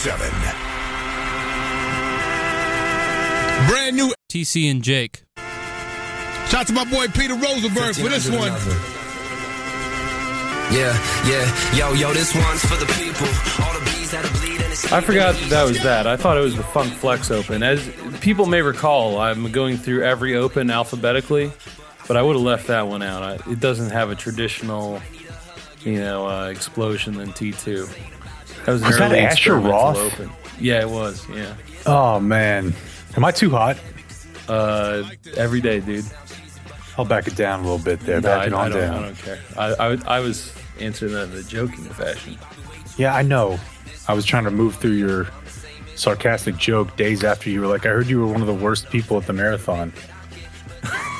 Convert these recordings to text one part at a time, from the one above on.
7. Brand new TC and Jake. Shout out to my boy Peter Rosenberg for this one. Yeah, yeah, yo, yo, this one's for the people. All the bees that are bleeding. I forgot that, that was that. I thought it was the Funk Flex Open. As people may recall, I'm going through every Open alphabetically, but I would have left that one out. I, it doesn't have a traditional, you know, uh, explosion than T2. That was, an Was that early Asher experimental Roth? Open. Yeah, it was. Yeah. Oh man, am I too hot? Uh, every day, dude. I'll back it down a little bit there. No, back I, it I on don't, down. I don't care. I, I, I was answering that in a joking fashion. Yeah, I know. I was trying to move through your sarcastic joke days after you were like, I heard you were one of the worst people at the marathon.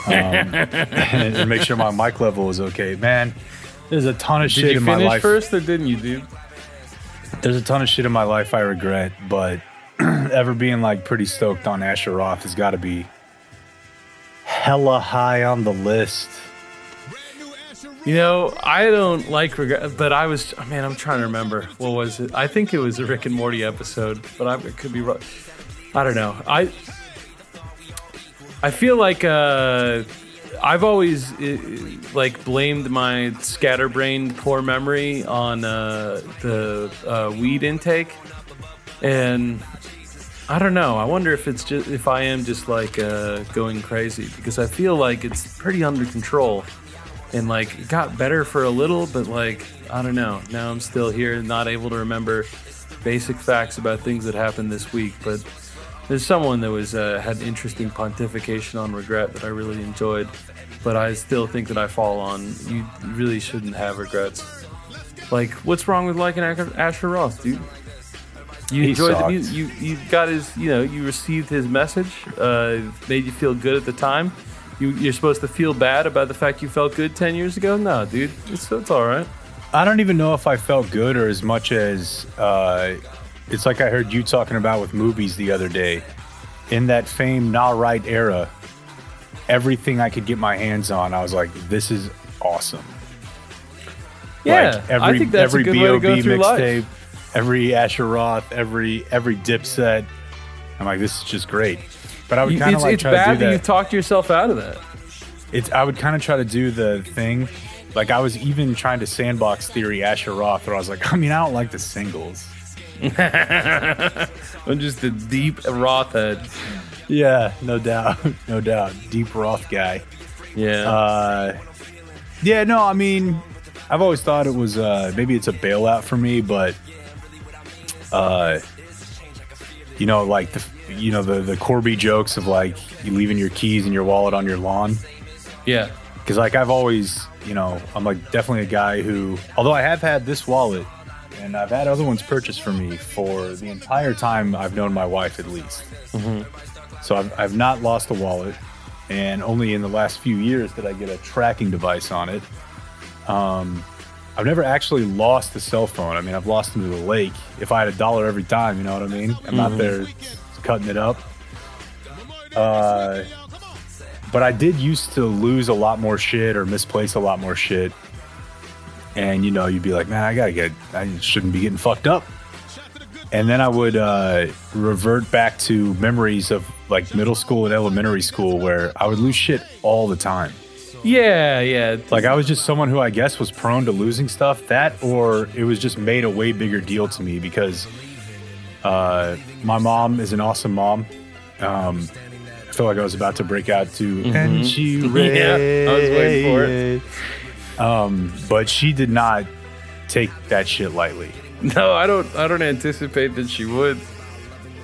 Um, and, and make sure my mic level is okay. Man, there's a ton of Did shit in my finish life. first, or didn't you, dude? There's a ton of shit in my life I regret, but ever being like pretty stoked on Asher Roth has got to be hella high on the list. You know, I don't like regret, but I was, man, I'm trying to remember. What was it? I think it was a Rick and Morty episode, but I it could be wrong. I don't know. I I feel like uh, I've always uh, like blamed my scatterbrained poor memory on uh, the uh, weed intake, and I don't know. I wonder if it's just if I am just like uh, going crazy because I feel like it's pretty under control and like it got better for a little, but like I don't know. Now I'm still here, not able to remember basic facts about things that happened this week. But there's someone that was uh, had an interesting pontification on regret that I really enjoyed. But I still think that I fall on you really shouldn't have regrets. Like, what's wrong with liking Asher Roth, dude? You He enjoyed the music. You you got his. You know, you received his message. Uh, made you feel good at the time. You, you're supposed to feel bad about the fact you felt good ten years ago. No, dude, it's it's all right. I don't even know if I felt good or as much as uh, it's like I heard you talking about with movies the other day. In that fame, Nah Right era, everything I could get my hands on, I was like, this is awesome. Yeah, like every I think that's every a good way to B.O.B. go through mixtape, life. every Asher Roth, every every Dipset. I'm like, this is just great. But I would kind of like it's try to do that that. you've talked yourself out of that. it's I would kind of try to do the thing. Like I was even trying to sandbox theory Asher Roth, where I was like, I mean, I don't like the singles. I'm just a deep Roth head. Yeah, no doubt, no doubt. Deep Roth guy. Yeah. Uh, yeah, no, I mean, I've always thought it was uh, maybe it's a bailout for me, but uh, you know, like the you know the the Corby jokes of like you leaving your keys and your wallet on your lawn. yeah. because like I've always, you know, I'm like definitely a guy who, although I have had this wallet and I've had other ones purchased for me for the entire time I've known my wife at least. So I've, I've not lost a wallet, and only in the last few years did I get a tracking device on it. Um, I've never actually lost a cell phone. I mean, I've lost them to the lake. If I had a dollar every time, you know what I mean? I'm not there cutting it up. Uh, but I did used to lose a lot more shit or misplace a lot more shit. And you know, you'd be like, man, I gotta get, I shouldn't be getting fucked up. And then I would uh, revert back to memories of like middle school and elementary school where I would lose shit all the time. Yeah, yeah. Like I was just someone who I guess was prone to losing stuff. That or it was just made a way bigger deal to me because uh, my mom is an awesome mom. Um, I feel like I was about to break out to and she Mm-hmm. Yeah, I was waiting for it. Um, but she did not take that shit lightly. No, I don't. I don't anticipate that she would.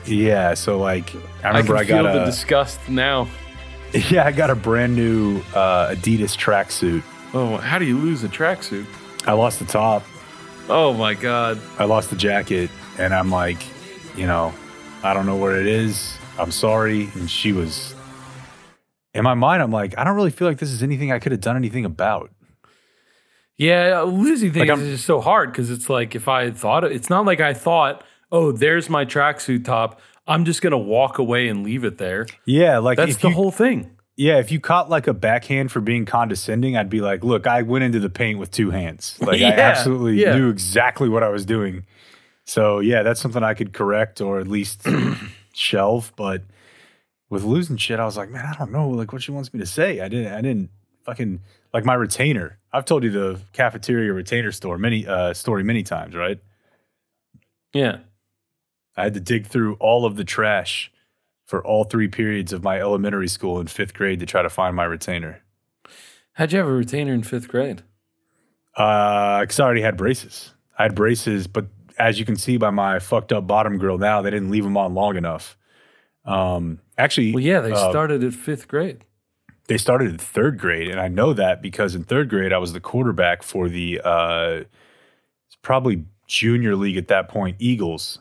Yeah, so like I I remember can I, feel got the disgust now. yeah I got a brand new uh, Adidas tracksuit. Oh, how do you lose a tracksuit? I lost the top. Oh my god. I lost the jacket, and I'm like, you know, I don't know where it is. I'm sorry. And she was, in my mind, I'm like, I don't really feel like this is anything I could have done anything about. Yeah, losing things Like, is just so hard because it's like if I thought it's not like I thought, oh, there's my tracksuit top. I'm just gonna walk away and leave it there. Yeah, like That's the you, whole thing. Yeah, if you caught like a backhand for being condescending, I'd be like, look, I went into the paint with two hands. Like I absolutely yeah. knew exactly what I was doing. So yeah, that's something I could correct or at least shelve. But with losing shit, I was like, man, I don't know, like what she wants me to say. I didn't, I didn't fucking like my retainer. I've told you the cafeteria retainer store many uh, story many times, right? Yeah. I had to dig through all of the trash for all three periods of my elementary school in fifth grade to try to find my retainer. How'd you have a retainer in fifth grade? Uh, because I already had braces. I had braces, but as you can see by my fucked up bottom grill now, they didn't leave them on long enough. Um, actually, Well, yeah, they uh, started at fifth grade. They started in third grade, and I know that because in third grade I was the quarterback for the uh, it's probably junior league at that point, Eagles,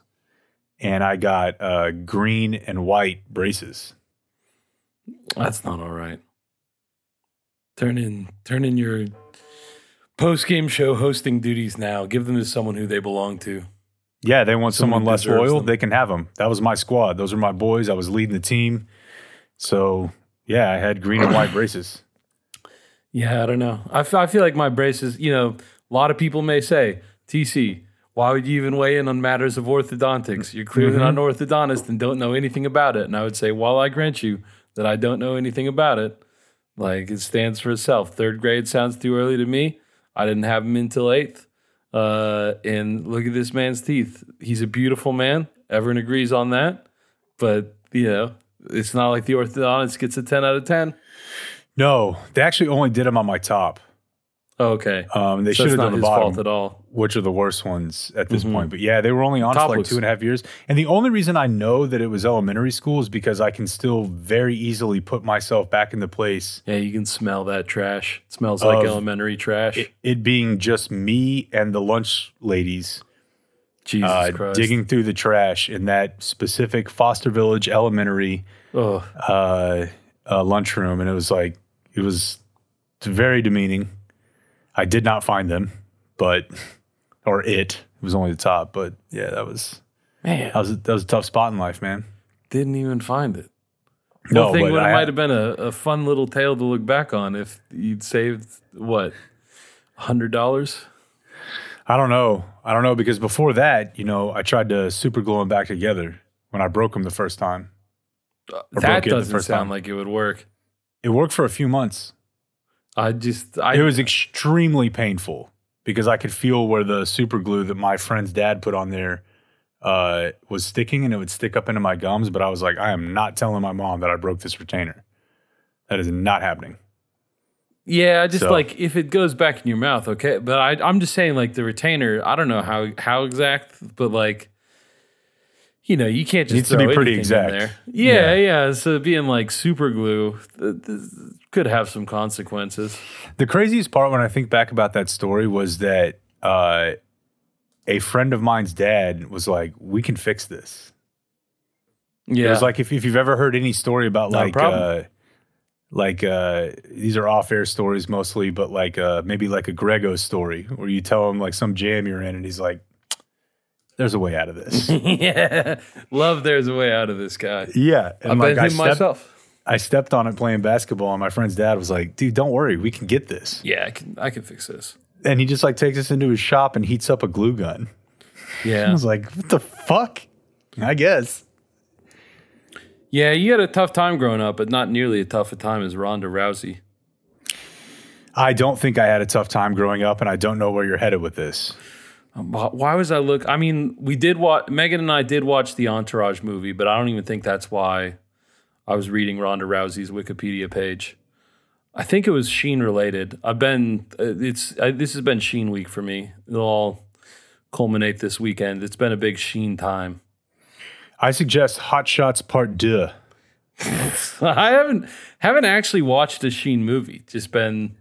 and I got uh, green and white braces. That's not all right. Turn in, turn in your post game show hosting duties now. Give them to someone who they belong to. Yeah, they want Someone someone less loyal. them. They can have them. That was my squad. Those are my boys. I was leading the team. So yeah, I had green and white braces. Yeah, I don't know. I, f- I feel like my braces, you know, a lot of people may say, TC, why would you even weigh in on matters of orthodontics? You're clearly not an orthodontist and don't know anything about it. And I would say, while I grant you that I don't know anything about it, like it stands for itself. Third grade sounds too early to me. I didn't have him until eighth. Uh, and look at this man's teeth. He's a beautiful man. Everyone agrees on that. But, you know, it's not like the orthodontist gets a 10 out of 10. No, they actually only did them on my top. Okay. Um, they so should have done the bottom. at all. which are the worst ones at this Mhm. point. But yeah, they were only on Top for like two and a half years. And the only reason I know that it was elementary school is because I can still very easily put myself back into place. Yeah, you can smell that trash. It smells like elementary trash. It, it being just me and the lunch ladies Jesus uh, Christ. digging through the trash in that specific Foster Village Elementary uh, uh, lunchroom, and it was like it was very demeaning. I did not find them, but or it. It was only the top, but yeah, that was man, that was a, that was a tough spot in life, man. didn't even find it. No, I think but what it might have been a, a fun little tale to look back on if you'd saved what hundred dollars. I don't know. I don't know because before that, you know, I tried to super glue them back together when I broke them the first time. broke That doesn't sound time. like it would work. It worked for a few months. I just, I It was extremely painful because I could feel where the super glue that my friend's dad put on there uh, was sticking and it would stick up into my gums. But I was like, I am not telling my mom that I broke this retainer. That is not happening. Yeah, I just So- like if it goes back in your mouth, okay. But I, I'm just saying, like the retainer. I don't know how how exact, but like. You know, you can't just Needs to be pretty exact. there. Yeah, Yeah. yeah. So being like super glue th- th- could have some consequences. The craziest part when I think back about that story was that uh, a friend of mine's dad was like, "We can fix this." Yeah, It was like if, if you've ever heard any story about Not like like uh, these are off air stories mostly, but like uh, maybe like a Grego story where you tell him like some jam you're in, and he's like, "There's a way out of this." yeah, love. There's a way out of this guy. yeah, I've and like been I stepped, myself. I stepped on it playing basketball, and my friend's dad was like, "Dude, don't worry, we can get this." Yeah, I can. I can fix this. And he just like takes us into his shop and heats up a glue gun. Yeah. I was like, "What the fuck?" I guess. Yeah. You had a tough time growing up, but not nearly as tough a time as Ronda Rousey. I don't think I had a tough time growing up, and I don't know where you're headed with this. Why was I look? I mean, we did watch. Megan and I did watch the Entourage movie, but I don't even think that's why I was reading Ronda Rousey's Wikipedia page. I think it was Sheen related. I've been. uh, It's uh, this has been Sheen week for me. It'll all culminate this weekend. It's been a big Sheen time. I suggest Hot Shots Part Deux. I haven't haven't actually watched a Sheen movie. Just been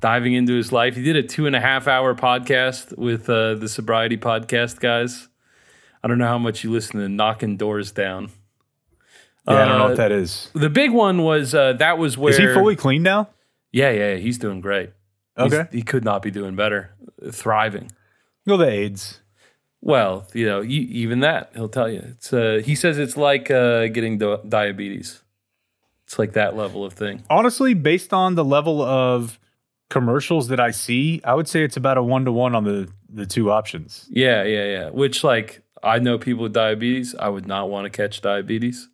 diving into his life. He did a two and a half hour podcast with uh, the Sobriety Podcast guys. I don't know how much you listen to Knocking Doors Down. Yeah, I don't know Uh, what that is. The big one was uh, that was where Is he fully clean now? Yeah, yeah, he's doing great. He's- Okay. he could not be doing better. Thriving. Well, the AIDS. Well, you know, e- even that he'll tell you. It's uh, he says it's like uh, getting di- diabetes. It's like that level of thing. Honestly, based on the level of commercials that I see, I would say it's about a one to one on the the two options. Yeah, yeah, yeah. Which like I know people with diabetes. I would not want to catch diabetes.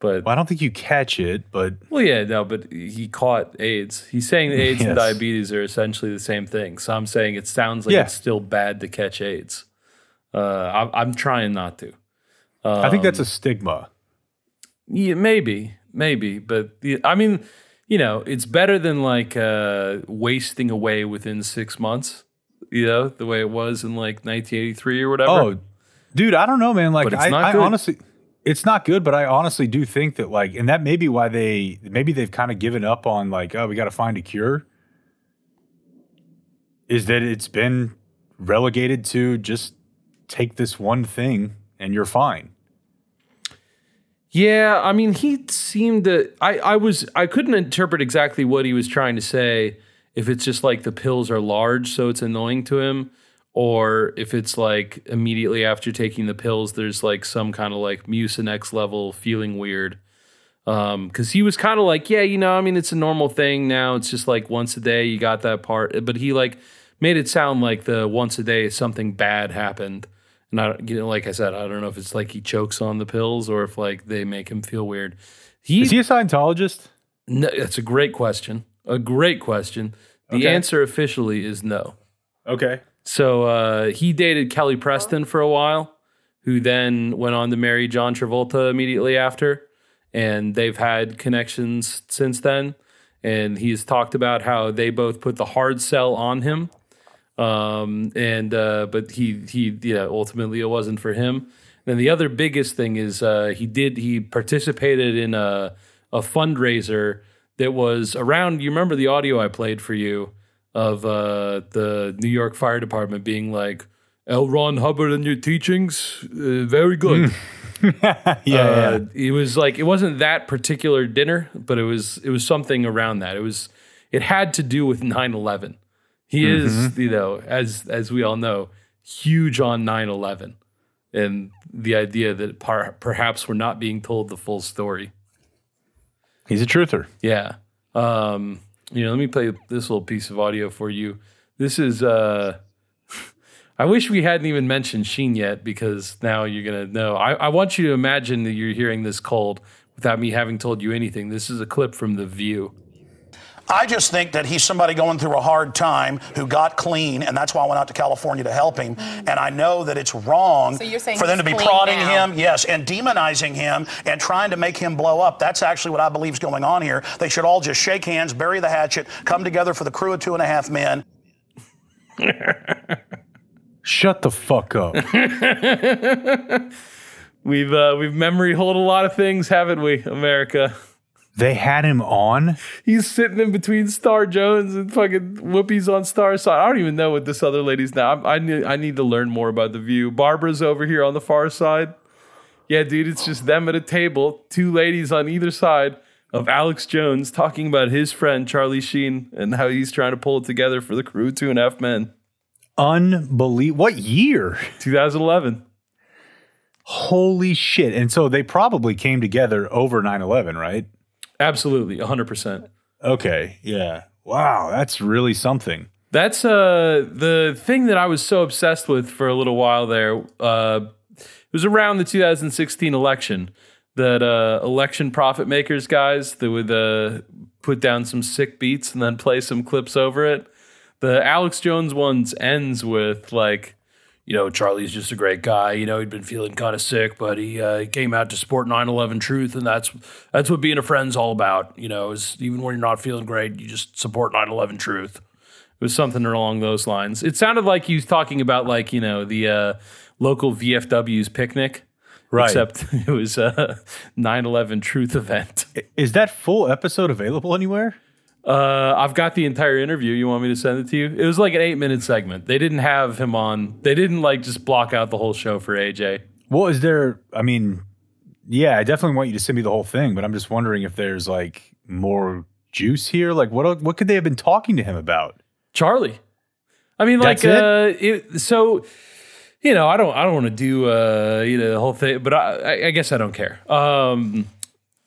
But Well, I don't think you catch it, but well, yeah, no, but he caught AIDS. He's saying that AIDS and diabetes are essentially the same thing. So I'm saying it sounds like Yeah. it's still bad to catch AIDS. Uh, I'm, I'm trying not to. I think Um, that's a stigma. Yeah, maybe, maybe, but the, I mean, you know, it's better than like uh, wasting away within six months. You know, the way it was in like 1983 or whatever. Oh, dude, I don't know, man. Like, I, not I good. honestly, it's not good, but I honestly do think that, like, and that may be why they, maybe they've kind of given up on, like, oh, we got to find a cure. Is that it's been relegated to just take this one thing and you're fine. Yeah, I mean, he seemed to. I, I was. I couldn't interpret exactly what he was trying to say. If it's just like the pills are large, so it's annoying to him, or if it's like immediately after taking the pills, there's like some kind of like Mucinex level feeling weird. Um, because he was kind of like, yeah, you know, I mean, it's a normal thing now. It's just like once a day, you got that part. But he like made it sound like the once a day something bad happened. And you know, like I said, I don't know if it's like he chokes on the pills or if like they make him feel weird. He, Is he a Scientologist? no, that's a great question. A great question. The Okay. answer officially is no. Okay. So uh, he dated Kelly Preston for a while, who then went on to marry John Travolta immediately after, and they've had connections since then. And he's talked about how they both put the hard sell on him, um, and uh, but he he yeah ultimately it wasn't for him. Then the other biggest thing is uh, he did he participated in a a fundraiser that was around. You remember the audio I played for you of uh, the New York Fire Department being like, "L. Ron Hubbard and your teachings, uh, very good." Yeah. yeah. Uh, it was like it wasn't that particular dinner, but it was it was something around that. It was it had to do with 9/11. He is, you know, as as we all know, huge on 9/11 and the idea that par- perhaps we're not being told the full story. He's a truther. Yeah. Um, you know, let me play this little piece of audio for you. This is uh I wish we hadn't even mentioned Sheen yet because now you're gonna know. I, I want you to imagine that you're hearing this cold without me having told you anything. This is a clip from The View. I just think that he's somebody going through a hard time who got clean, and that's why I went out to California to help him. And I know that it's wrong So for them to be prodding now? him, yes, and demonizing him and trying to make him blow up. That's actually what I believe is going on here. They should all just shake hands, bury the hatchet, come together for the crew of two and a half men. Shut the fuck up. We've uh, we've memory hold a lot of things, haven't we, America? They had him on. He's sitting in between Star Jones and fucking Whoopi's on Star side. I don't even know what this other lady's now. I, I need I need to learn more about the view. Barbara's over here on the far side. Yeah, dude, it's just them at a table, two ladies on either side of Alex Jones talking about his friend Charlie Sheen and how he's trying to pull it together for the crew two and a half men. Unbelievable. What year? 2011. Holy shit. And so they probably came together over 9 11, right? Absolutely, 100%. Okay. Yeah. Wow. That's really something. That's uh the thing that I was so obsessed with for a little while there. Uh, it was around the 2016 election that uh, election profit makers guys that would uh, put down some sick beats and then play some clips over it. The Alex Jones ones ends with like, you know, Charlie's just a great guy. You know, he'd been feeling kind of sick, but he uh, came out to support 9/11 truth, and that's that's what being a friend's all about. You know, is even when you're not feeling great, you just support 9/11 truth. It was something along those lines. It sounded like he was talking about like you know the uh, local VFW's picnic, Right. Except it was a 9/11 truth event. Is that full episode available anywhere? Uh, I've got the entire interview. You want me to send it to you? It was like an eight minute segment. They didn't have him on. They didn't like just block out the whole show for AJ. Well, is there, I mean, yeah, I definitely want you to send me the whole thing, but I'm just wondering if there's like more juice here. Like, what, what could they have been talking to him about? Charlie. I mean, like, That's uh, it, so you know, I don't, I don't want to do, uh, you know, the whole thing, but I, I, I guess I don't care. Um,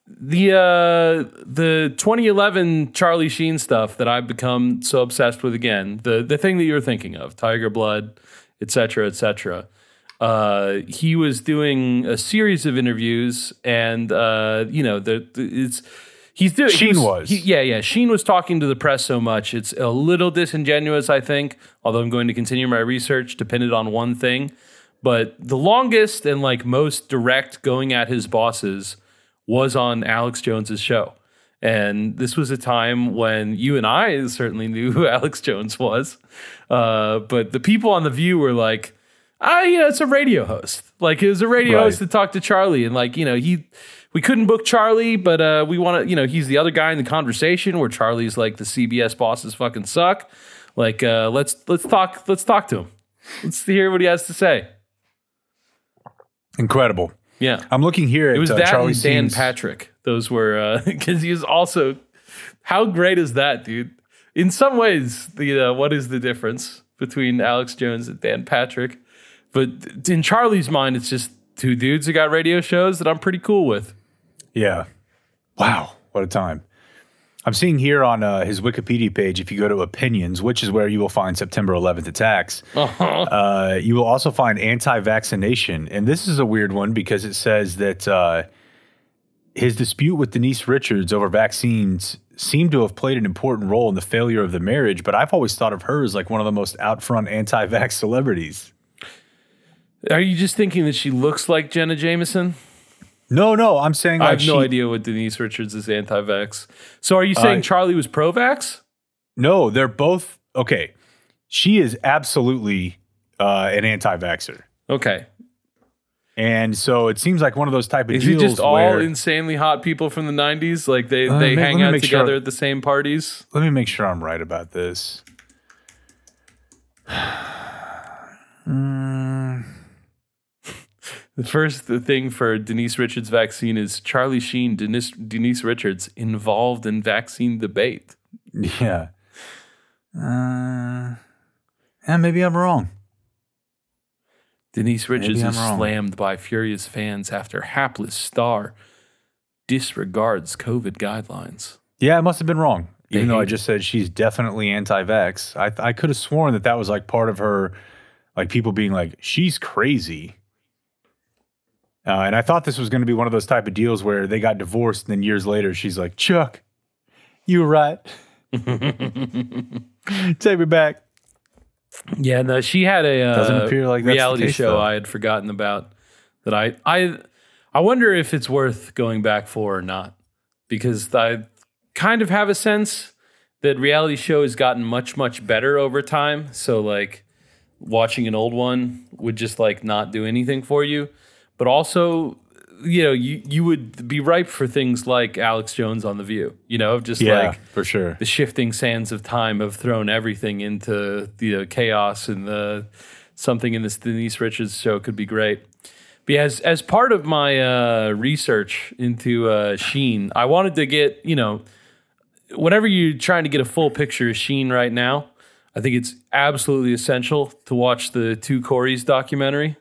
the uh, the 2011 Charlie Sheen stuff that I've become so obsessed with again. The the thing that you're thinking of, Tiger Blood, etc., etc. Uh, he was doing a series of interviews, and uh, you know, the, the it's he's doing. he Sheen was. he- yeah, yeah. Sheen was talking to the press so much, it's a little disingenuous, I think. Although I'm going to continue my research, dependent on one thing. But the longest and like most direct going at his bosses was on Alex Jones's show. And this was a time when you and I certainly knew who Alex Jones was. Uh, but the people on The View were like, ah, you know, it's a radio host. Like it was a radio Right. host to talk to Charlie. And like, you know, he, we couldn't book Charlie, but uh, we want to, you know, he's the other guy in the conversation where Charlie's like the CBS bosses fucking suck. Like, uh, let's, let's talk, let's talk to him. Let's hear what he has to say. Incredible. Yeah. I'm looking here at It was uh, that Charlie and Dan Patrick. Those were because he was also. How great is that, dude? In some ways, the uh, what is the difference between Alex Jones and Dan Patrick? But in Charlie's mind, it's just two dudes who got radio shows that I'm pretty cool with. Yeah. Wow. What a time. I'm seeing here on uh, his Wikipedia page, if you go to opinions, which is where you will find September 11th attacks, uh, you will also find anti vaccination. And this is a weird one because it says that uh, his dispute with Denise Richards over vaccines seemed to have played an important role in the failure of the marriage. But I've always thought of her as like one of the most out front anti vax celebrities. Are you just thinking that she looks like Jenna Jameson? No, no, I'm saying like I have no idea what Denise Richards is anti-vax. So are you saying Uh, Charlie was pro-vax? No, they're both okay. She is absolutely uh, an anti-vaxer. Okay. and so it seems like one of those type of Is deals it just all insanely hot people from the '90s? Like they Uh, they hang out make sure- together at the same parties. let me make sure I'm right about this. The first thing for Denise Richards' vaccine is Charlie Sheen, Denise, Denise Richards involved in vaccine debate. Yeah. Uh, yeah, maybe I'm wrong. Denise Richards is wrong. slammed by furious fans after hapless star disregards COVID guidelines. Yeah, I must have been wrong. They Even though I just said she's definitely anti-vax, I I could have sworn that that was like part of her, like people being like she's crazy. Uh, and I thought this was going to be one of those type of deals where they got divorced, and then years later she's like, "Chuck, you were right. Take me back." Yeah, no, she had a uh, Doesn't appear like reality case, show though. I had forgotten about that I I I wonder if it's worth going back for or not because I kind of have a sense that reality show has gotten much much better over time. So like watching an old one would just like not do anything for you, but also you know you you would be ripe for things like Alex Jones on the View. You know, just Yeah, like for sure. the shifting sands of time have thrown everything into the uh, chaos and the something in this Denise Richards show could be great. But yeah, as as part of my uh, research into uh, Sheen, I wanted to get you know, whenever you're trying to get a full picture of Sheen right now, I think it's absolutely essential to watch the Two Corys documentary.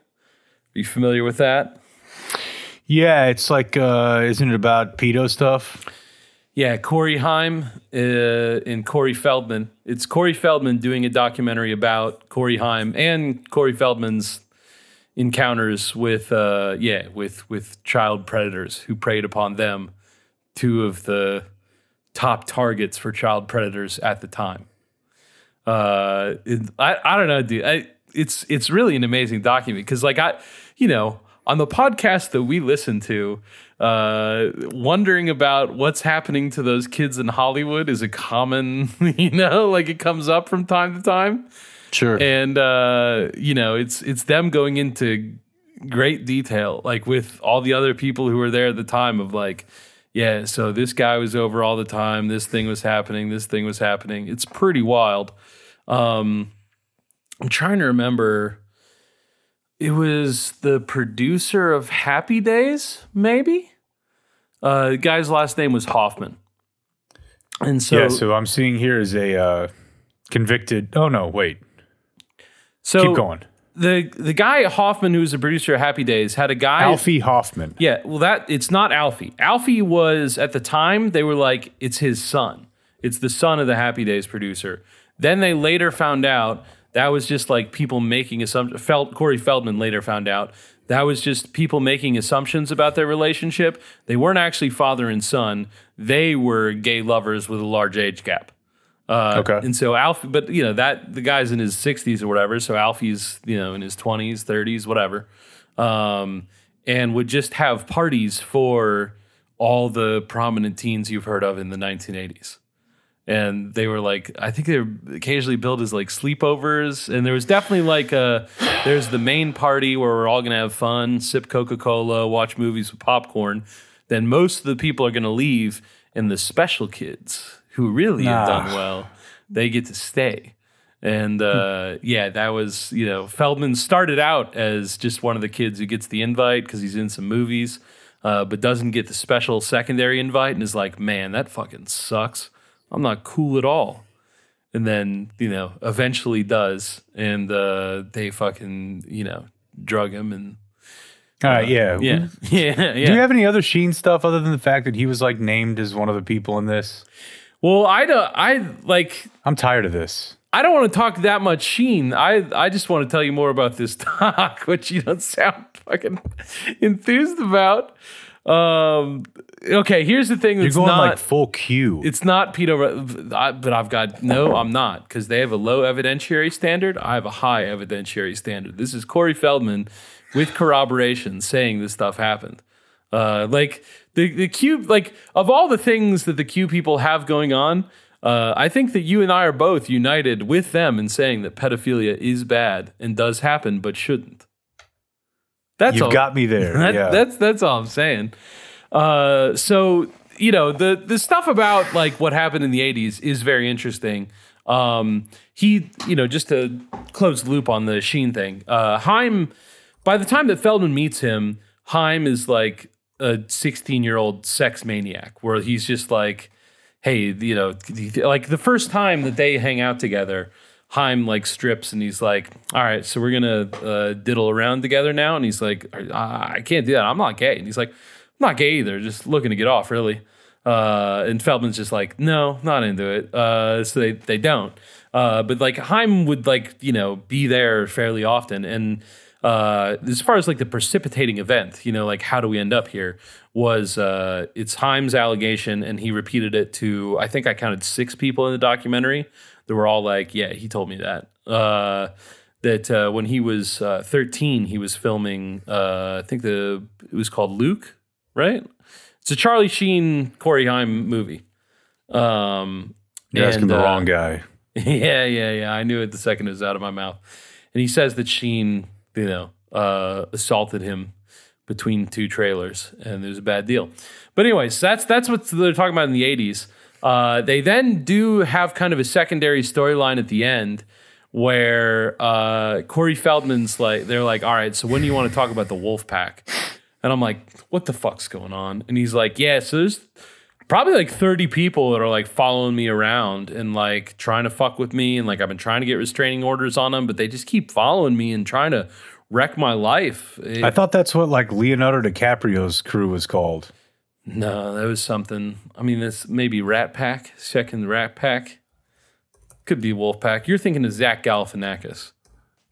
You familiar with that? Yeah, it's like, uh, isn't it about pedo stuff? Yeah, Corey Haim uh, and Corey Feldman. It's Corey Feldman doing a documentary about Corey Haim and Corey Feldman's encounters with, uh, yeah, with with child predators who preyed upon them. Two of the top targets for child predators at the time. Uh, it, I I don't know, dude. I, it's it's really an amazing document because like I, you know, on the podcast that we listen to, uh, wondering about what's happening to those kids in Hollywood is a common, you know, like it comes up from time to time, Sure. and uh, you know, it's it's them going into great detail, like with all the other people who were there at the time of like. Yeah, so this guy was over all the time. This thing was happening. This thing was happening. It's pretty wild. Um, I'm trying to remember. It was the producer of Happy Days, maybe. Uh, the guy's last name was Hoffman, and so yeah, so I'm seeing here is a uh, convicted. Oh no, wait. so Keep going. the the guy Hoffman, who was the producer of Happy Days, had a guy Alfie Hoffman. Yeah, well, that it's not Alfie. Alfie was at the time they were like it's his son. It's the son of the Happy Days producer. Then they later found out that was just like people making assumptions. Felt Corey Feldman later found out that was just people making assumptions about their relationship. They weren't actually father and son. They were gay lovers with a large age gap. Uh, Okay. And so Alfie, but you know that the guy's in his 60s or whatever. So Alfie's you know in his 20s, 30s, whatever, um, and would just have parties for all the prominent teens you've heard of in the 1980s. And they were like, I think they were occasionally billed as like sleepovers. And there was definitely like a, there's the main party where we're all gonna have fun, sip Coca Cola, watch movies with popcorn. Then most of the people are gonna leave, and the special kids who really have done well, they get to stay. And uh, yeah, that was, you know, Feldman started out as just one of the kids who gets the invite because he's in some movies, uh, but doesn't get the special secondary invite and is like, man, that fucking sucks. I'm not cool at all. And then, you know, eventually does. And uh, they fucking, you know, drug him and All right, yeah. yeah, yeah, yeah. Do you have any other Sheen stuff other than the fact that he was like named as one of the people in this? well, I don't, I like, I'm tired of this. I don't want to talk that much Sheen. I I just want to tell you more about this talk, which you don't sound fucking enthused about. Um, okay, here's the thing You're going not. like full Q. it's not Peter, I- but I've got no. I'm not because they have a low evidentiary standard. I have a high evidentiary standard. This is Corey Feldman with corroboration saying this stuff happened. Uh, like the the Q, like of all the things that the Q people have going on, uh, I think that you and I are both united with them in saying that pedophilia is bad and does happen, but shouldn't. That's You've all. got me there. That- yeah. That's that's all I'm saying. Uh, so you know the the stuff about like what happened in the '80s is very interesting. Um, he, you know, just to close the loop on the Sheen thing, uh, Haim. By the time that Feldman meets him, Haim is like a 16 year old sex maniac, where he's just like, hey, you know, like the first time that they hang out together, Haim like strips and he's like, all right, so we're gonna uh, diddle around together now, and he's like, I can't do that. I'm not gay, and he's like, I'm not gay either. Just looking to get off, really. Uh, and Feldman's just like, no, not into it. Uh, so they they don't. Uh, but like Haim would like you know be there fairly often, and uh, as far as like the precipitating event, you know, like how do we end up here? Was uh, it's Haim's allegation, and he repeated it to I think I counted six people in the documentary. That were all like, yeah, he told me that. Uh, that uh, when he was uh, 13, he was filming. Uh, I think the it was called Luke, right? It's a Charlie Sheen, Corey Haim movie. Um, You're asking the uh, wrong guy. yeah, yeah, yeah. I knew it the second it was out of my mouth. And he says that Sheen, you know, uh, assaulted him between two trailers, and it was a bad deal. But anyways, that's that's what they're talking about in the '80s. Uh, they then do have kind of a secondary storyline at the end where uh, Corey Feldman's like, they're like, all right, so when do you want to talk about the Wolf Pack? And I'm like, what the fuck's going on? And he's like, yeah, so there's probably like 30 people that are like following me around and like trying to fuck with me. And like I've been trying to get restraining orders on them, but they just keep following me and trying to wreck my life. It- I thought that's what like Leonardo DiCaprio's crew was called. No, that was something. I mean, this maybe Rat Pack, second Rat Pack. Could be Wolf Pack. You're thinking of Zach Galifianakis.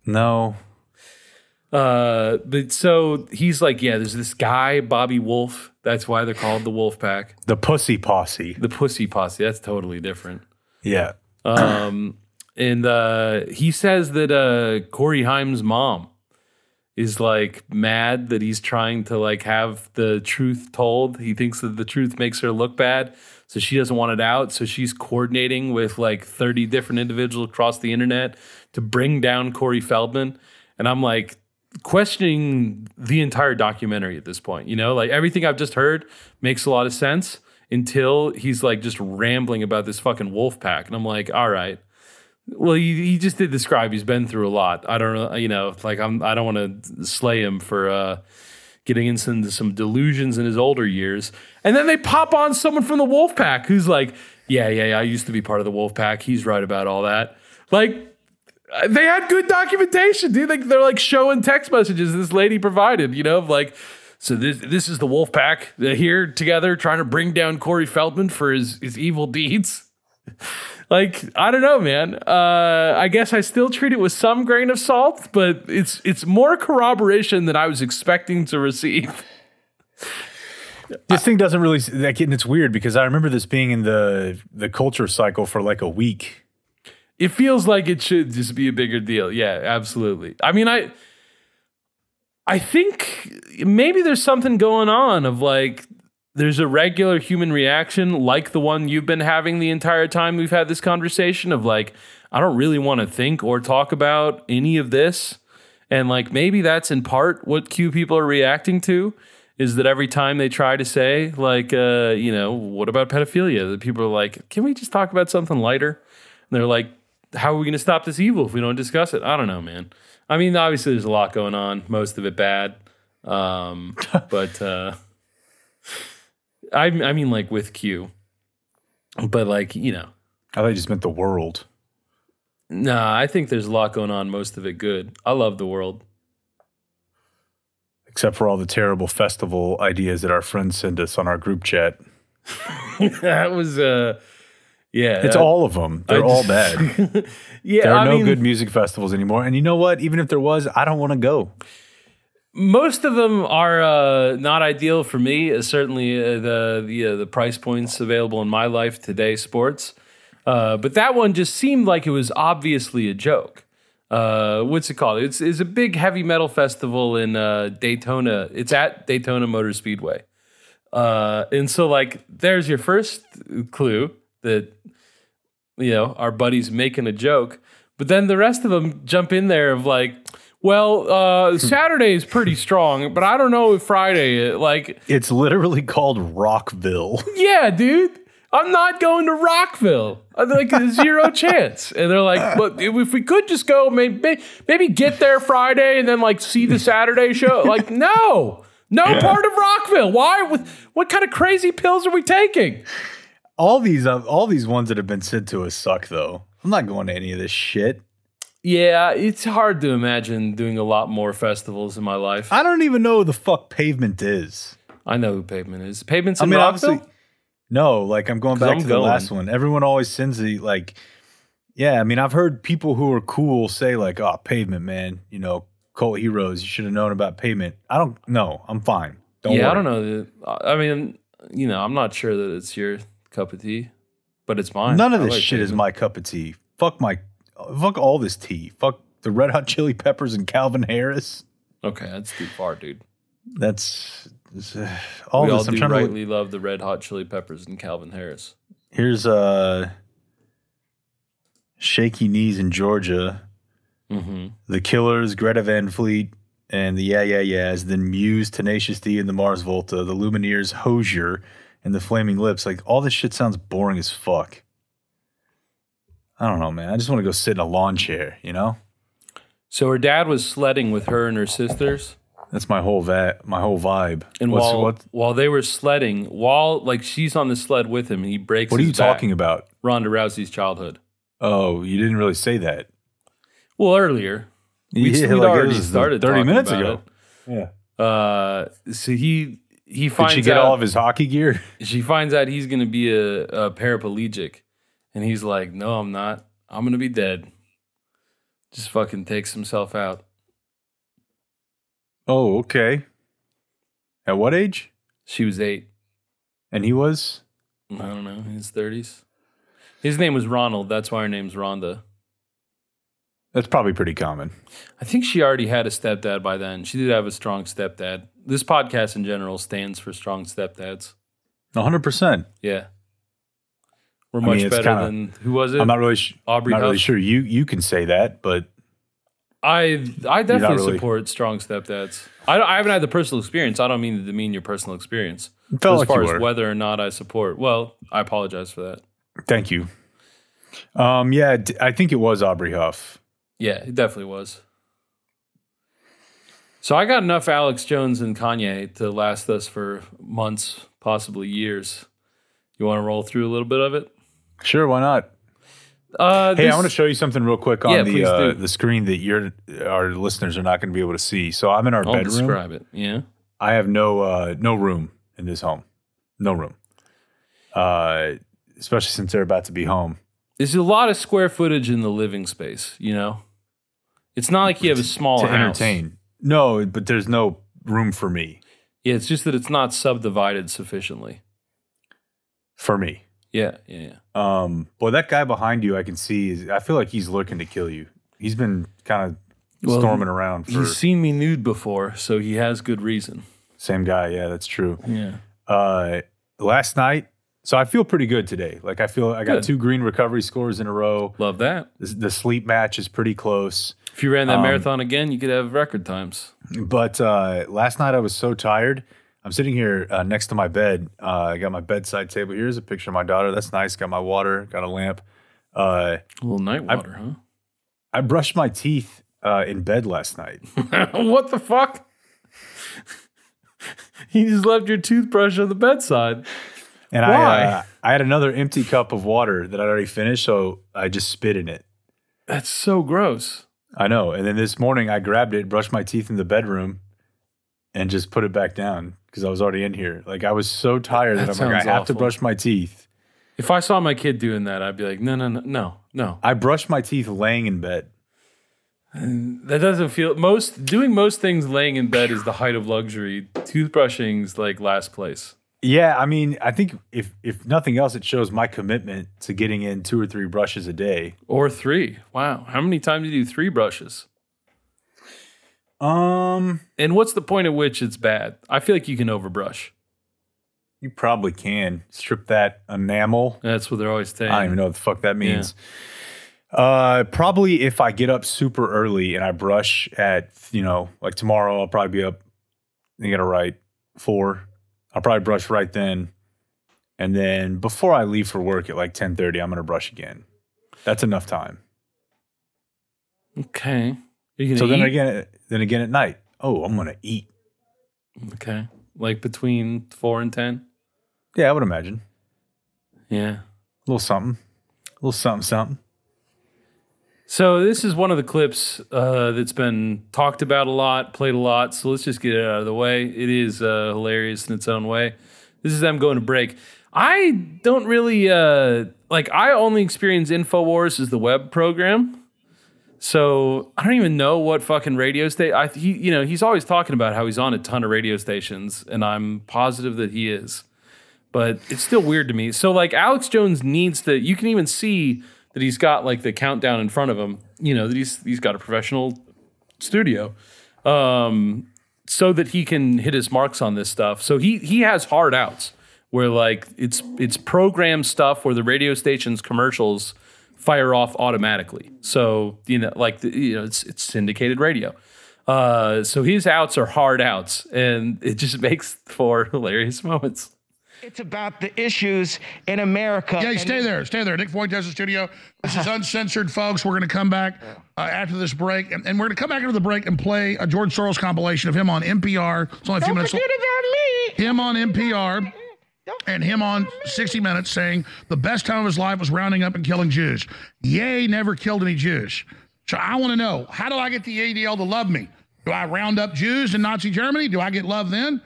No. Uh, but so he's like, yeah, there's this guy, Bobby Wolf. That's why they're called the Wolf Pack. The Pussy Posse. The Pussy Posse. That's totally different. Yeah. Um, and uh, he says that uh, Corey Haim's mom is like mad that he's trying to like have the truth told. He thinks that the truth makes her look bad, so she doesn't want it out. So she's coordinating with like 30 different individuals across the internet to bring down Corey Feldman. And I'm like questioning the entire documentary at this point. You know, like everything I've just heard makes a lot of sense until he's like just rambling about this fucking wolf pack. And I'm like, all right. Well, he, he just did describe he's been through a lot. I don't know, you know, like I'm I don't want to slay him for uh getting into some delusions in his older years. And then they pop on someone from the wolf pack who's like, yeah, yeah, yeah, I used to be part of the wolf pack. He's right about all that. Like they had good documentation, dude. They're like showing text messages this lady provided, you know, of like, so this this is the wolf pack here together trying to bring down Corey Feldman for his his evil deeds. like I don't know, man. Uh, I guess I still treat it with some grain of salt, but it's it's more corroboration than I was expecting to receive. This thing doesn't really like, and it's weird because I remember this being in the the culture cycle for like a week. It feels like it should just be a bigger deal. Yeah, absolutely. I mean, I I think maybe there's something going on of like there's a regular human reaction like the one you've been having the entire time we've had this conversation of like I don't really want to think or talk about any of this. And like maybe that's in part what Q people are reacting to is that every time they try to say like uh, you know, what about pedophilia? That people are like, "Can we just talk about something lighter?" And they're like, "How are we going to stop this evil if we don't discuss it?" I don't know, man. I mean, obviously there's a lot going on, most of it bad. Um, but uh I I mean like with Q. But like, you know, I thought you just meant the world. nah, I think there's a lot going on, most of it good. I love the world. Except for all the terrible festival ideas that our friends send us on our group chat. that was uh yeah. It's that- all of them. They're I all bad. Yeah, There are I no mean, good music festivals anymore. And you know what? Even if there was, I don't want to go. Most of them are uh, not ideal for me. Uh, certainly, uh, the the uh, the price points available in my life today, sports. Uh, but that one just seemed like it was obviously a joke. Uh, what's it called? It's it's a big heavy metal festival in Daytona. It's at Daytona Motor Speedway. And so, like, there's your first clue that you know our buddy's making a joke. But then the rest of them jump in there of like, well, uh, Saturday is pretty strong, but I don't know if Friday. Like, It's literally called Rockville. yeah, dude, I'm not going to Rockville. I'm like zero chance. And they're like, but if we could just go, maybe maybe get there Friday and then like see the Saturday show. Like, no, no part of Rockville. Why? What, what kind of crazy pills are we taking? all these uh, all these ones that have been sent to us suck though. I'm not going to any of this shit. Yeah, it's hard to imagine doing a lot more festivals in my life. I don't even know who the fuck pavement is. I know who Pavement is. Pavement's I in mean, Rockville. obviously, no. Like I'm going 'Cause back I'm to the going. last one. Everyone always sends the like. Yeah, I mean, I've heard people who are cool say like, "Oh, pavement, man. You know, cult heroes. You should have known about pavement." I don't. know. I'm fine. Don't yeah, worry. I don't know. that- I mean, you know, I'm not sure that it's your cup of tea, but it's mine. None of I this like shit is Pavement. my cup of tea. Fuck my. Fuck all this tea. Fuck the Red Hot Chili Peppers and Calvin Harris. Okay, that's too far, dude. That's, that's, uh, all we all this. I'm do trying to. look- rightly love the Red Hot Chili Peppers and Calvin Harris. Here's uh Shaky Knees in Georgia, Mm-hmm. The Killers, Greta Van Fleet, and the Yeah Yeah Yeahs, then Muse, Tenacious D, and the Mars Volta, the Lumineers, Hozier, and the Flaming Lips. Like all this shit sounds boring as fuck. I don't know, man. I just want to go sit in a lawn chair, you know? So her dad was sledding with her and her sisters, That's my whole va- my whole vibe. and What's- while what while they were sledding, while like she's on the sled with him, he breaks. what are you back. talking about? Ronda Rousey's childhood. Oh, you didn't really say that. Well, earlier we, Yeah, like, already started 30 minutes ago. it. Yeah. Uh, so he he Did finds she get out all of his hockey gear? she finds out he's going to be a, a paraplegic, and he's like, "No, I'm not. I'm going to be dead." Just fucking takes himself out. Oh, okay. At what age? She was eight. And he was? I don't know, in his thirties. His name was Ronald. That's why her name's Rhonda. That's probably pretty common. I think she already had a stepdad by then. She did have a strong stepdad. This podcast in general stands for strong stepdads. 100%. Yeah. We're I much mean, better kinda- than who was it? I'm not really sh- Aubrey not really sure you you can say that, but I I definitely really- support strong stepdads. I, don't- I haven't had the personal experience. I don't mean to demean your personal experience. as like far as were. whether or not I support, well, I apologize for that. Thank you. Um, yeah, d- I think it was Aubrey Huff. Yeah, it definitely was. So I got enough Alex Jones and Kanye to last us for months, possibly years. You want to roll through a little bit of it? Sure, why not? Uh, Hey, this- I want to show you something real quick on Yeah, the uh, the screen that your our listeners are not going to be able to see. So I'm in our I'll bedroom. describe it. Yeah. I have no uh, no room in this home, no room. Uh, especially since they're about to be home. There's a lot of square footage in the living space. You know, it's not like you have a small to house. entertain. No, but there's no room for me. Yeah, it's just that it's not subdivided sufficiently. For me. Yeah, yeah, yeah. Um, boy, that guy behind you, I can see. Is, I feel like he's looking to kill you. He's been kind of Well, storming around for He's seen me nude before, so he has good reason. same guy. Yeah, that's true. Yeah. Uh, last night, so I feel pretty good today. Like I feel I got Good. two green recovery scores in a row. Love that. The, the sleep match is pretty close. If you ran that Um, marathon again, you could have record times. But uh, last night I was so tired. I'm sitting here uh, next to my bed. Uh, I got my bedside table. Here's a picture of my daughter. That's nice. Got my water. Got a lamp. Uh, A little night water, huh? I brushed my teeth uh, in bed last night. what the fuck? you just left your toothbrush on the bedside. And Why? I, uh, I had another empty cup of water that I'd already finished, so I just spit in it. That's so gross. I know. And then this morning I grabbed it, brushed my teeth in the bedroom, and just put it back down because I was already in here. Like I was so tired that, That I'm like, I sounds have to brush my teeth. If I saw my kid doing that, I'd be like, no, no, no, no, no. I brush my teeth laying in bed. That doesn't feel most doing most things laying in bed is the height of luxury. Toothbrushing's like last place. Yeah, I mean, I think if if nothing else, it shows my commitment to getting in two or three brushes a day. Or three. Wow. How many times do you do three brushes? Um, And what's the point at which it's bad? I feel like you can overbrush. you probably can strip that enamel. That's what they're always saying. I don't even know what the fuck that means. Uh, probably if I get up super early and I brush at you know like tomorrow, I'll probably be up. You got to write four. I'll probably brush right then, and then before I leave for work at like ten thirty, I'm gonna brush again. That's enough time. Okay. Are you gonna So then again, then again at night. Oh, I'm gonna eat. Okay. Like between four and ten? Yeah, I would imagine Yeah. a little something, a little something, something. So this is one of the clips uh, that's been talked about a lot, played a lot. So let's just get it out of the way. It is uh, hilarious in its own way. This is them going to break. I don't really uh, like. I only experience Infowars as the web program. So I don't even know what fucking radio station. I he, you know, he's always talking about how he's on a ton of radio stations, and I'm positive that he is. But it's still weird to me. So like Alex Jones needs to. You can even see that he's got like the countdown in front of him. You know that he's he's got a professional studio, um, so that he can hit his marks on this stuff. So he he has hard outs where like it's it's programmed stuff where the radio station's commercials fire off automatically. So you know like the, you know it's it's syndicated radio. Uh, so his outs are hard outs, and it just makes for hilarious moments. It's about the issues in America. Yeah, stay there. Stay there. Nick Fuentes, the studio. This is uncensored, folks. We're going to come back uh, after this break, and, and we're going to come back after the break and play a George Soros compilation of him on NPR. It's only a few Don't minutes. forget about me. Him on NPR and him on 60 Minutes saying the best time of his life was rounding up and killing Jews. Yay, never killed any Jews. So I want to know how do I get the ADL to love me? Do I round up Jews in Nazi Germany? Do I get love then?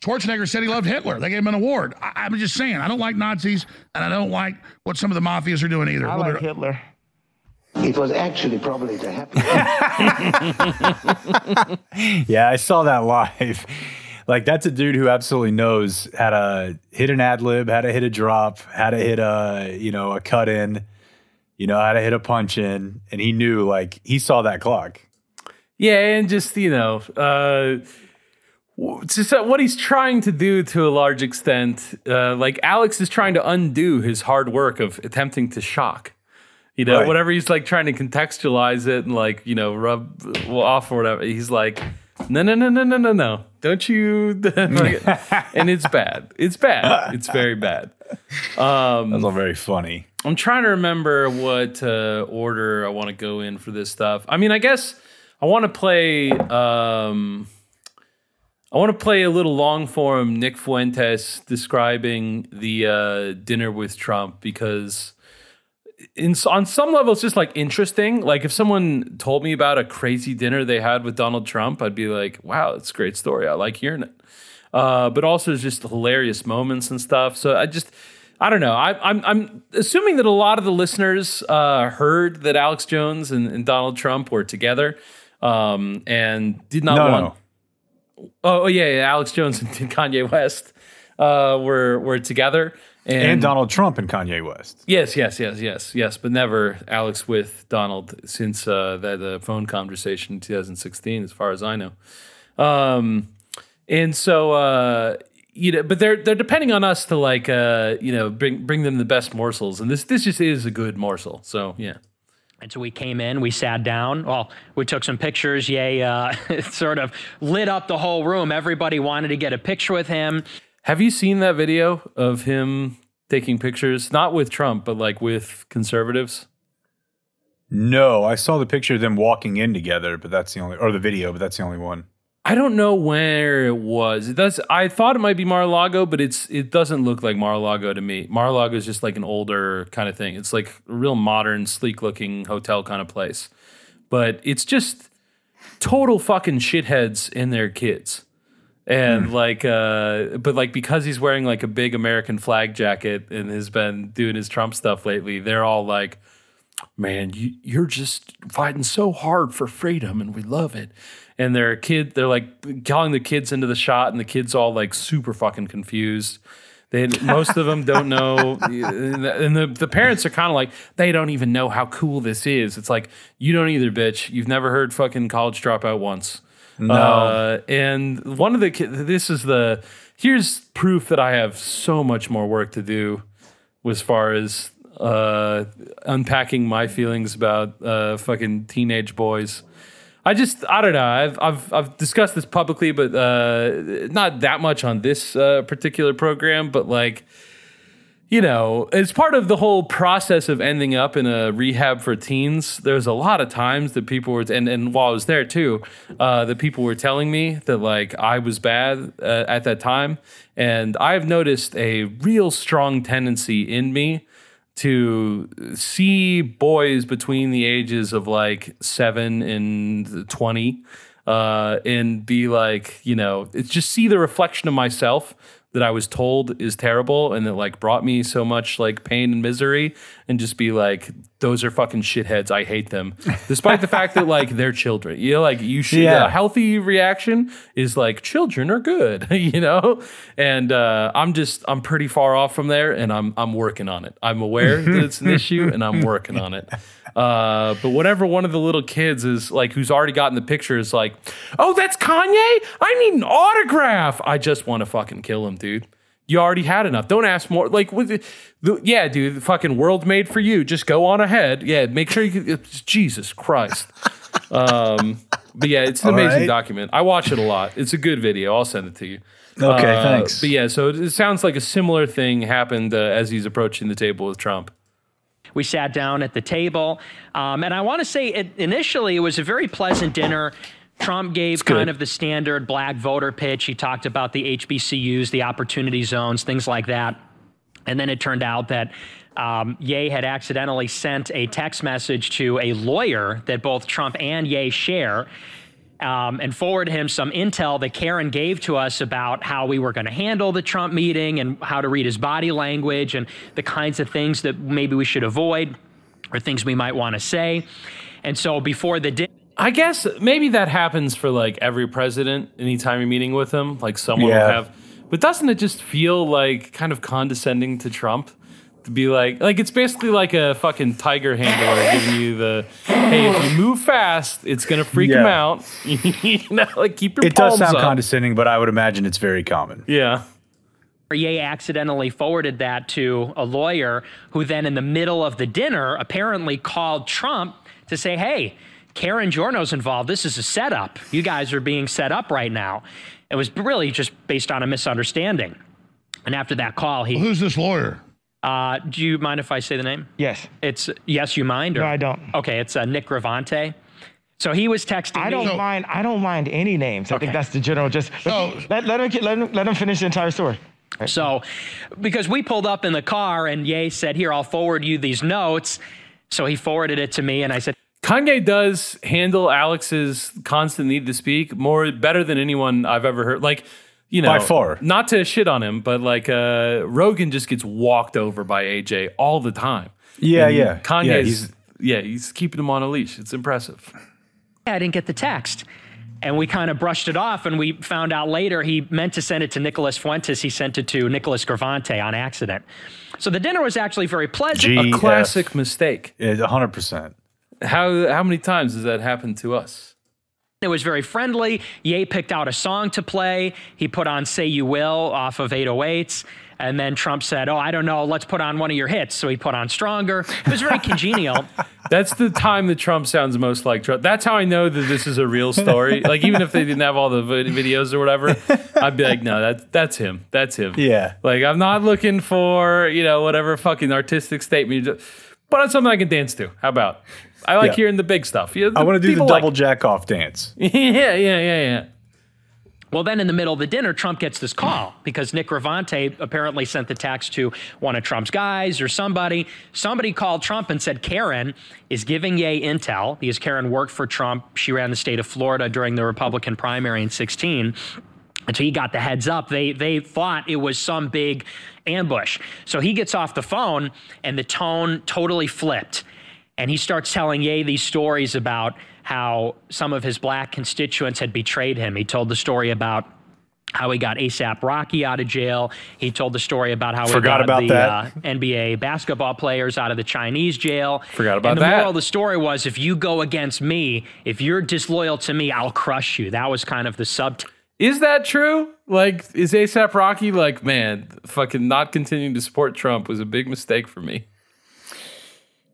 Schwarzenegger said he loved Hitler. They gave him an award. I, I'm just saying, I don't like Nazis, and I don't like what some of the mafias are doing either. I like right- Hitler. It was actually probably the happiest. Yeah, I saw that live. Like that's a dude who absolutely knows how to hit an ad lib, how to hit a drop, how to hit a you know a cut in, you know how to hit a punch in, and he knew like he saw that clock. Yeah, and just you know, uh, just what he's trying to do to a large extent, uh, like Alex is trying to undo his hard work of attempting to shock. You know, Right. whatever he's like trying to contextualize it and like you know rub off or whatever. He's like, no, no, no, no, no, no, no, don't you? and it's bad. It's bad. It's very bad. Um, That's all very funny. I'm trying to remember what uh, order I want to go in for this stuff. I mean, I guess I want to play. Um, I want to play a little long form Nick Fuentes describing the uh, dinner with Trump because in on some level, it's just like interesting. Like if someone told me about a crazy dinner they had with Donald Trump, I'd be like, "Wow, it's a great story. I like hearing it." Uh, but also, it's just hilarious moments and stuff. So I just, I don't know. I, I'm I'm assuming that a lot of the listeners uh, heard that Alex Jones and, and Donald Trump were together, um, and did not No, want. no. Oh, oh yeah, yeah, Alex Jones and Kanye West uh, were were together, and, And Donald Trump and Kanye West. Yes, yes, yes, yes, yes, but never Alex with Donald since uh, that uh, phone conversation in 2016, as far as I know. Um, and so, uh, you know, but they're they're depending on us to like, uh, you know, bring bring them the best morsels, and this this just is a good morsel. So yeah. And so we came in, we sat down. Well, we took some pictures. Yay, uh, it sort of lit up the whole room. Everybody wanted to get a picture with him. Have you seen that video of him taking pictures, not with Trump, but like with conservatives? No, I saw the picture of them walking in together, but that's the only, or the video, but that's the only one. I don't know where it was. It does. I thought it might be Mar-a-Lago, but it's it doesn't look like Mar-a-Lago to me. Mar-a-Lago is just like an older kind of thing. It's like a real modern, sleek-looking hotel kind of place, but it's just total fucking shitheads and their kids. And like, uh, but like because he's wearing like a big American flag jacket and has been doing his Trump stuff lately, they're all like, man, you, you're just fighting so hard for freedom and we love it. And their kid, they're like calling the kids into the shot, and the kids all like super fucking confused. They most of them don't know, and the, the parents are kind of like they don't even know how cool this is. It's like you don't either, bitch. You've never heard fucking college dropout once. No. Uh, and one of the this is the here's proof that I have so much more work to do as far as uh, unpacking my feelings about uh, fucking teenage boys. I just I don't know. I've I've I've discussed this publicly, but uh, not that much on this uh, particular program. But like, you know, as part of the whole process of ending up in a rehab for teens, there's a lot of times that people were, and, and while I was there too, uh, that people were telling me that like I was bad uh, at that time. And I've noticed a real strong tendency in me to see boys between the ages of like seven and 20 uh, and be like, you know, just see the reflection of myself that I was told is terrible and that like brought me so much like pain and misery and just be like, those are fucking shitheads. I hate them. Despite the fact that like they're children. You know, like you should Yeah. a healthy reaction is like children are good, you know? And uh, I'm just I'm pretty far off from there and I'm I'm working on it. I'm aware that it's an issue and I'm working on it. Uh, but whenever one of the little kids is like who's already gotten the picture is like, oh, that's Kanye? I need an autograph. I just want to fucking kill him, dude. You already had enough. Don't ask more. Like, with the, the, yeah, dude, the fucking world made for you. Just go on ahead. Yeah, make sure you. It's, Jesus Christ. Um, but yeah, it's an All amazing right. document. I watch it a lot. It's a good video. I'll send it to you. Okay, Uh, thanks. But yeah, so it, it sounds like a similar thing happened uh, as he's approaching the table with Trump. We sat down at the table. Um, and I want to say it, initially it was a very pleasant dinner. Trump gave kind of the standard black voter pitch. He talked about the HBCUs, the opportunity zones, things like that. And then it turned out that um, Ye had accidentally sent a text message to a lawyer that both Trump and Ye share. Um, and forwarded him some intel that Karen gave to us about how we were going to handle the Trump meeting and how to read his body language and the kinds of things that maybe we should avoid or things we might want to say. And so before the dinner, I guess maybe that happens for like every president anytime you're meeting with him. Like someone Yeah. will have, but doesn't it just feel like kind of condescending to Trump to be like, like it's basically like a fucking tiger handler giving you the, hey, if you move fast, it's gonna freak him out. you know, like keep your It does sound up. condescending, but I would imagine it's very common. Yeah. Ye accidentally forwarded that to a lawyer who then, in the middle of the dinner, apparently called Trump to say, hey, Karen Giorno's involved. This is a setup. You guys are being set up right now. It was really just based on a misunderstanding. And after that call, he, Who's this lawyer? uh, do you mind if I say the name? Yes. It's Yes, You Mind? Or, No, I don't. Okay, it's uh, Nick Gravante. So he was texting I don't So- mind. I don't mind any names. I think that's the general. Just So- let, let him let him let him finish the entire story. So, because we pulled up in the car and Ye said, Here, I'll forward you these notes. So he forwarded it to me and I said, Kanye does handle Alex's constant need to speak more better than anyone I've ever heard. Like, you know, By far. Not to shit on him, but like uh, Rogan just gets walked over by AJ all the time. Yeah, And yeah. Kanye's Yeah, yeah he's- he's, yeah, he's keeping him on a leash. It's impressive. I didn't get the text. And we kind of brushed it off, and we found out later he meant to send it to Nicholas Fuentes. He sent it to Nicholas Gravante on accident. So the dinner was actually very pleasant. G- A classic mistake. It's 100%. How how many times has that happened to us? It was very friendly. Ye picked out a song to play. He put on Say You Will off of 808s. And then Trump said, Oh, I don't know, let's put on one of your hits. So he put on Stronger. It was very congenial. That's the time that Trump sounds most like Trump. That's how I know that this is a real story. like even if they didn't have all the videos or whatever, I'd be like, no, that's that's him. That's him. Yeah. Like I'm not looking for you know whatever fucking artistic statement, but it's something I can dance to. How about? I like Yeah. hearing the big stuff. Yeah, I want to do the double like- jack off dance. yeah, yeah, yeah, yeah. Well, then in the middle of the dinner, Trump gets this call because Nick Gravante apparently sent the text to one of Trump's guys or somebody. Somebody called Trump and said Karen is giving Ye intel because Karen worked for Trump. She ran the state of Florida during the Republican primary in 16. And so he got the heads up. They they thought it was some big ambush. So he gets off the phone and the tone totally flipped. And he starts telling Ye these stories about how some of his black constituents had betrayed him. He told the story about how he got ASAP Rocky out of jail. He told the story about how Forgot he got about the. Uh, NBA basketball players out of the Chinese jail. Forgot about and the that. moral of the story was if you go against me, if you're disloyal to me, I'll crush you. That was kind of the sub. Is that true? Like, is ASAP Rocky like, man, fucking not continuing to support Trump was a big mistake for me?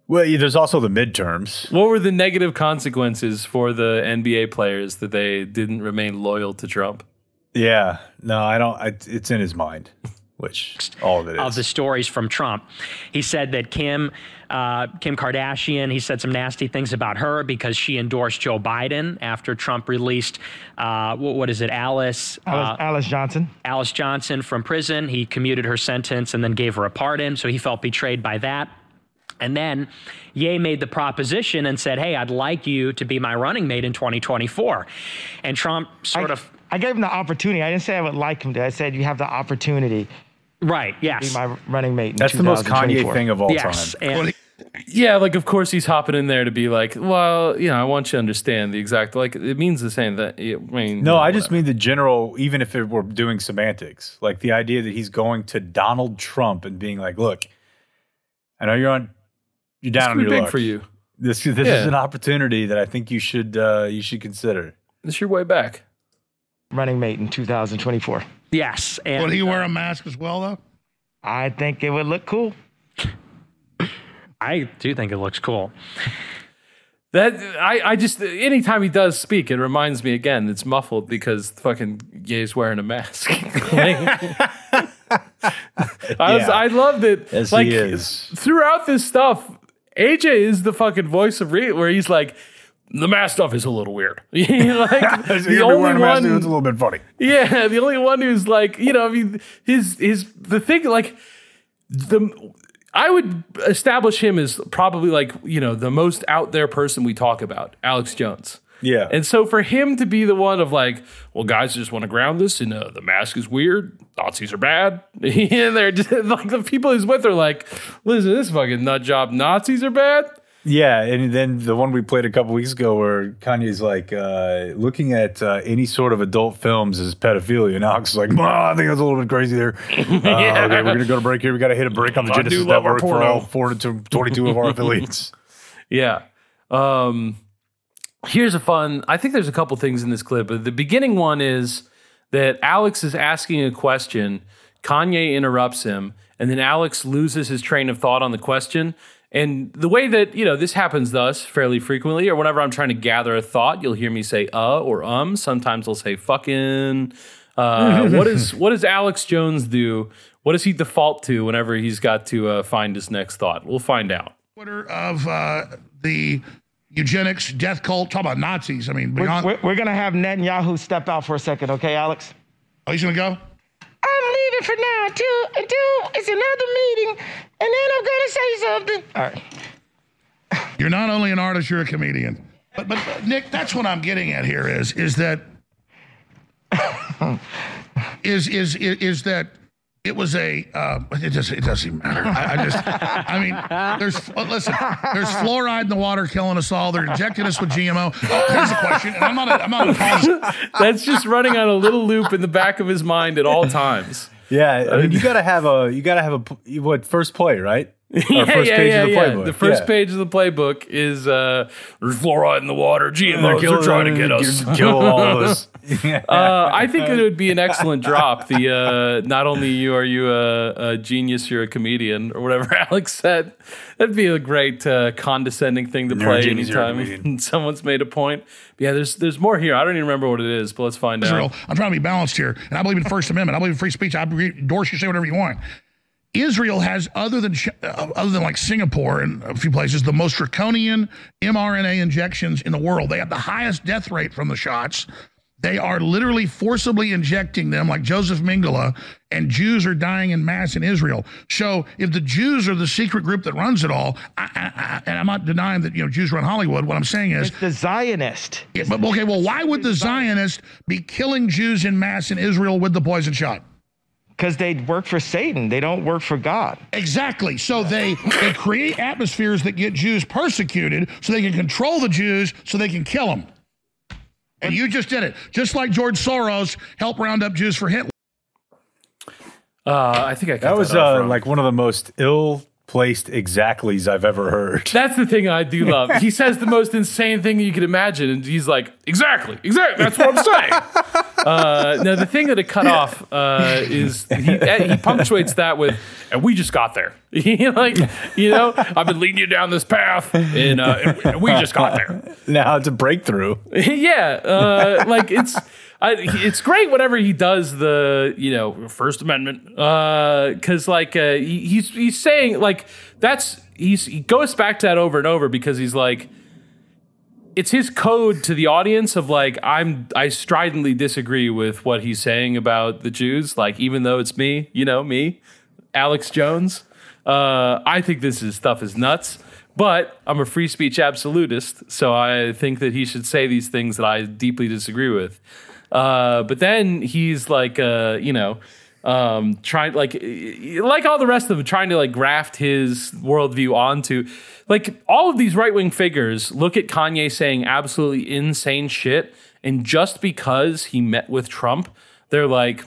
Well, yeah, there's also the midterms. What were the negative consequences for the NBA players that they didn't remain loyal to Trump? Yeah. No, I don't. I, it's in his mind, which all of it is. of the stories from Trump. He said that Kim, uh, Kim Kardashian, he said some nasty things about her because she endorsed Joe Biden after Trump released, uh, what, what is it, Alice, uh, Alice, Alice Johnson. Alice Johnson from prison. He commuted her sentence and then gave her a pardon. So he felt betrayed by that. And then Ye made the proposition and said, Hey, I'd like you to be my running mate in 2024. And Trump sort I, of, I gave him the opportunity. I didn't say I would like him to. I said you have the opportunity right, to be yes. my running mate. In That's the most Kanye thing of all yes. time. And, Yeah, like of course he's hopping in there to be like, well, you know, I want you to understand the exact like it means the same that I mean. No, you know, I just whatever. mean the general, even if it were doing semantics, like the idea that he's going to Donald Trump and being like, look, I know you're on, you're down on pretty your big luck. for you. This, this Yeah. is an opportunity that I think you should, uh, you should consider. It's your way back. running mate in 2024. yes. And, Would he wear a mask as well, though? I think it would look cool. I do think it looks cool. That I, I just anytime he does speak, it reminds me again. It's muffled because fucking Ye's wearing a mask. I was, Yeah. I loved it. Yes, like he is. throughout this stuff. AJ is the fucking voice of re- where he's like, the mask stuff is a little weird. like the only one, It's a little bit funny. yeah, the only one who's like, you know, I mean, his his the thing like the I would establish him as probably like you know the most out there person we talk about, Alex Jones. Yeah. And so for him to be the one of like, well, guys just want to ground this, and uh, the mask is weird. Nazis are bad. and they're just like the people he's with are like, listen, this fucking nut job. Nazis are bad. Yeah, and then the one we played a couple weeks ago, where Kanye's like uh, looking at uh, any sort of adult films as pedophilia, and Alex is like, "I think that's a little bit crazy there." Uh, okay, we're gonna go to break here. We got to hit a break on the I Genesis Network for all four twenty-two of our affiliates. Yeah. Um, here's a fun. I think there's a couple things in this clip. But the beginning one is that Alex is asking a question. Kanye interrupts him, and then Alex loses his train of thought on the question. And the way that you know this happens thus fairly frequently, or whenever I'm trying to gather a thought, you'll hear me say "uh" or "um." Sometimes I'll say "fucking." Uh, what is what does Alex Jones do? What does he default to whenever he's got to uh, find his next thought? We'll find out. Twitter of uh, the eugenics death cult. Talk about Nazis. I mean, We're, beyond. we're, we're going to have Netanyahu step out for a second, okay, Alex? oh, he's gonna go. I'm it for now until until it's another meeting, and then I'm gonna say something. All right. You're not only an artist, you're a comedian. But, but Nick, that's what I'm getting at here is is that is is is, is that it was a uh, it just it doesn't matter. I, I just I mean there's uh, listen there's fluoride in the water killing us all. They're injecting us with GMO. Oh, here's a question. And I'm not a, I'm not a That's just running on a little loop in the back of his mind at all times. Yeah, I mean, you gotta have a you gotta have a what first play, right? Or yeah, first yeah, page yeah, of the yeah. playbook. The first Yeah. page of the playbook is uh, there's fluoride in the water. GMOs Kill- are trying to get us. Kill all those. Uh, I think it would be an excellent drop. The uh, not only you are you a, a genius, you're a comedian, or whatever Alex said. That'd be a great uh, condescending thing to You're play genius, anytime someone's made a point. But yeah, there's there's more here. I don't even remember what it is, but let's find Israel. out. I'm trying to be balanced here, and I believe in the First Amendment. I believe in free speech. I endorse you say whatever you want. Israel has, other than uh, other than like Singapore and a few places, the most draconian mRNA injections in the world. They have the highest death rate from the shots. They are literally forcibly injecting them, like Josef Mengele, and Jews are dying in mass in Israel. So, if the Jews are the secret group that runs it all, I, I, I, and I'm not denying that you know Jews run Hollywood. What I'm saying is, It's the Zionist. yeah, but okay, well, why would the Zionist be killing Jews in mass in Israel with the poison shot? Because they work for Satan. They don't work for God. Exactly. So they they create atmospheres that get Jews persecuted, so they can control the Jews, so they can kill them. And you just did it, just like George Soros helped round up Jews for Hitler. Uh, I think I cut That was off uh, like one of the most ill placed exactlies I've ever heard. That's the thing I do love. He says the most insane thing you could imagine, and he's like, "Exactly, exactly. That's what I'm saying." uh, now, the thing that it cut off uh, is he, he punctuates that with, "And we just got there." like, you know, I've been leading you down this path, and, uh, and we just got there. Now it's a breakthrough. yeah, uh, like it's. I, it's great whenever he does the you know First Amendment because like uh, he, he's he's saying like that's he's he goes back to that over and over because he's like it's his code to the audience of like I'm I stridently disagree with what he's saying about the Jews like even though it's me you know me Alex Jones. Uh, I think this is stuff is nuts but I'm a free speech absolutist so I think that he should say these things that I deeply disagree with uh, but then he's like uh, you know um, trying like like all the rest of them trying to like graft his worldview onto like all of these right wing figures look at Kanye saying absolutely insane shit, and just because he met with Trump, they're like,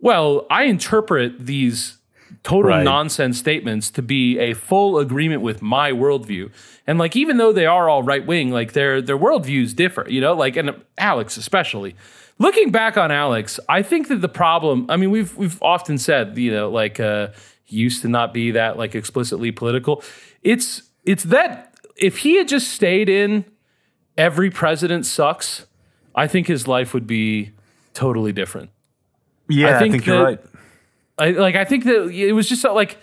well, I interpret these total Right. nonsense statements to be a full agreement with my worldview. And like, even though they are all right wing, like their their worldviews differ, you know, like and Alex especially. Looking back on Alex, I think that the problem, I mean, we've we've often said, you know, like uh he used to not be that like explicitly political. It's it's that if he had just stayed in every president sucks, I think his life would be totally different. Yeah, I think think, you're right. I like I think that it was just so, like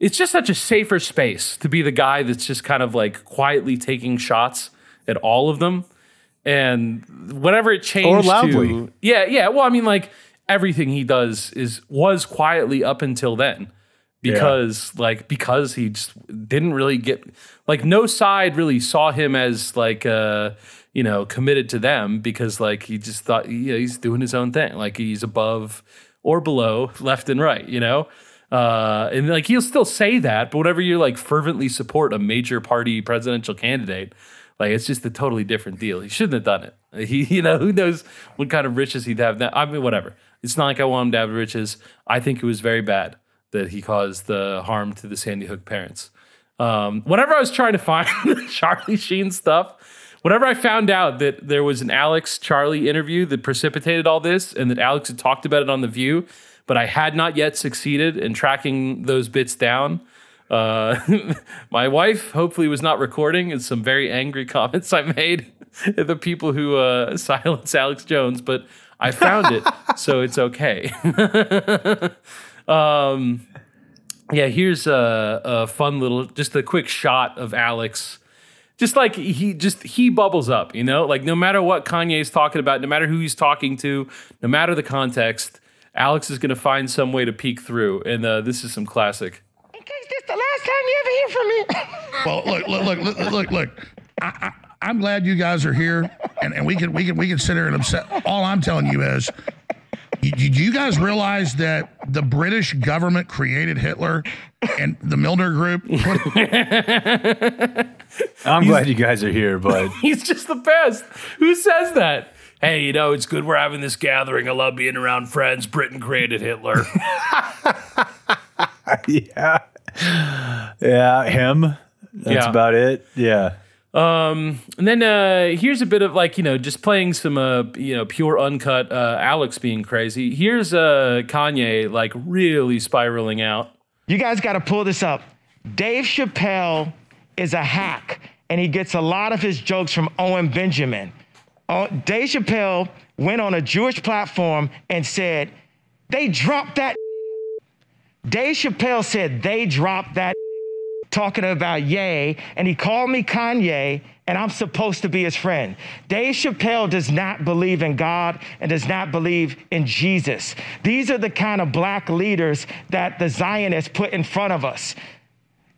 it's just such a safer space to be the guy that's just kind of like quietly taking shots at all of them. And whatever it changed or loudly. to Yeah, yeah. Well, I mean like everything he does is was quietly up until then. Because like because he just didn't really get like no side really saw him as like uh you know committed to them because like he just thought you know, he's doing his own thing like he's above or below left and right you know? Uh and like he'll still say that but whenever you like fervently support a major party presidential candidate like it's just a totally different deal. He shouldn't have done it. He you know who knows what kind of riches he'd have now. I mean whatever. It's not like i want him to have riches. I think it was very bad that he caused the harm to the sandy hook parents. Um, whenever I was trying to find the Charlie Sheen stuff, whenever I found out that there was an Alex Charlie interview that precipitated all this and that Alex had talked about it on The View, but I had not yet succeeded in tracking those bits down. Uh, my wife hopefully was not recording and some very angry comments I made at the people who uh, silence Alex Jones, but I found it, so it's okay. um, yeah, here's a, a fun little, just a quick shot of Alex. Just like he just he bubbles up, you know, like no matter what Kanye's talking about, no matter who he's talking to, no matter the context, Alex is going to find some way to peek through, and uh, this is some classic. In case this the last time you ever hear from me. Well, look, look, look, look, look, look. I, I, I'm glad you guys are here, and, and we can we can we can sit here and upset. All I'm telling you is, you- do you guys realize that the British government created Hitler and the Milner Group? I'm glad you guys are here, but He's just the best. Who says that? Hey, you know, it's good we're having this gathering. I love being around friends. Britain created Hitler. yeah, yeah, him. That's Yeah. about it. Yeah. Um, and then uh, here's a bit of like you know just playing some uh, you know pure uncut uh, Alex being crazy. Here's uh, Kanye like really spiraling out. You guys got to pull this up. Dave Chappelle is a hack, and he gets a lot of his jokes from Owen Benjamin. Oh, Dave Chappelle went on a Jewish platform and said, They dropped that. Dave Chappelle said, They dropped that talking about Ye, and he called me Kanye, and I'm supposed to be his friend. Dave Chappelle does not believe in God and does not believe in Jesus. These are the kind of black leaders that the Zionists put in front of us.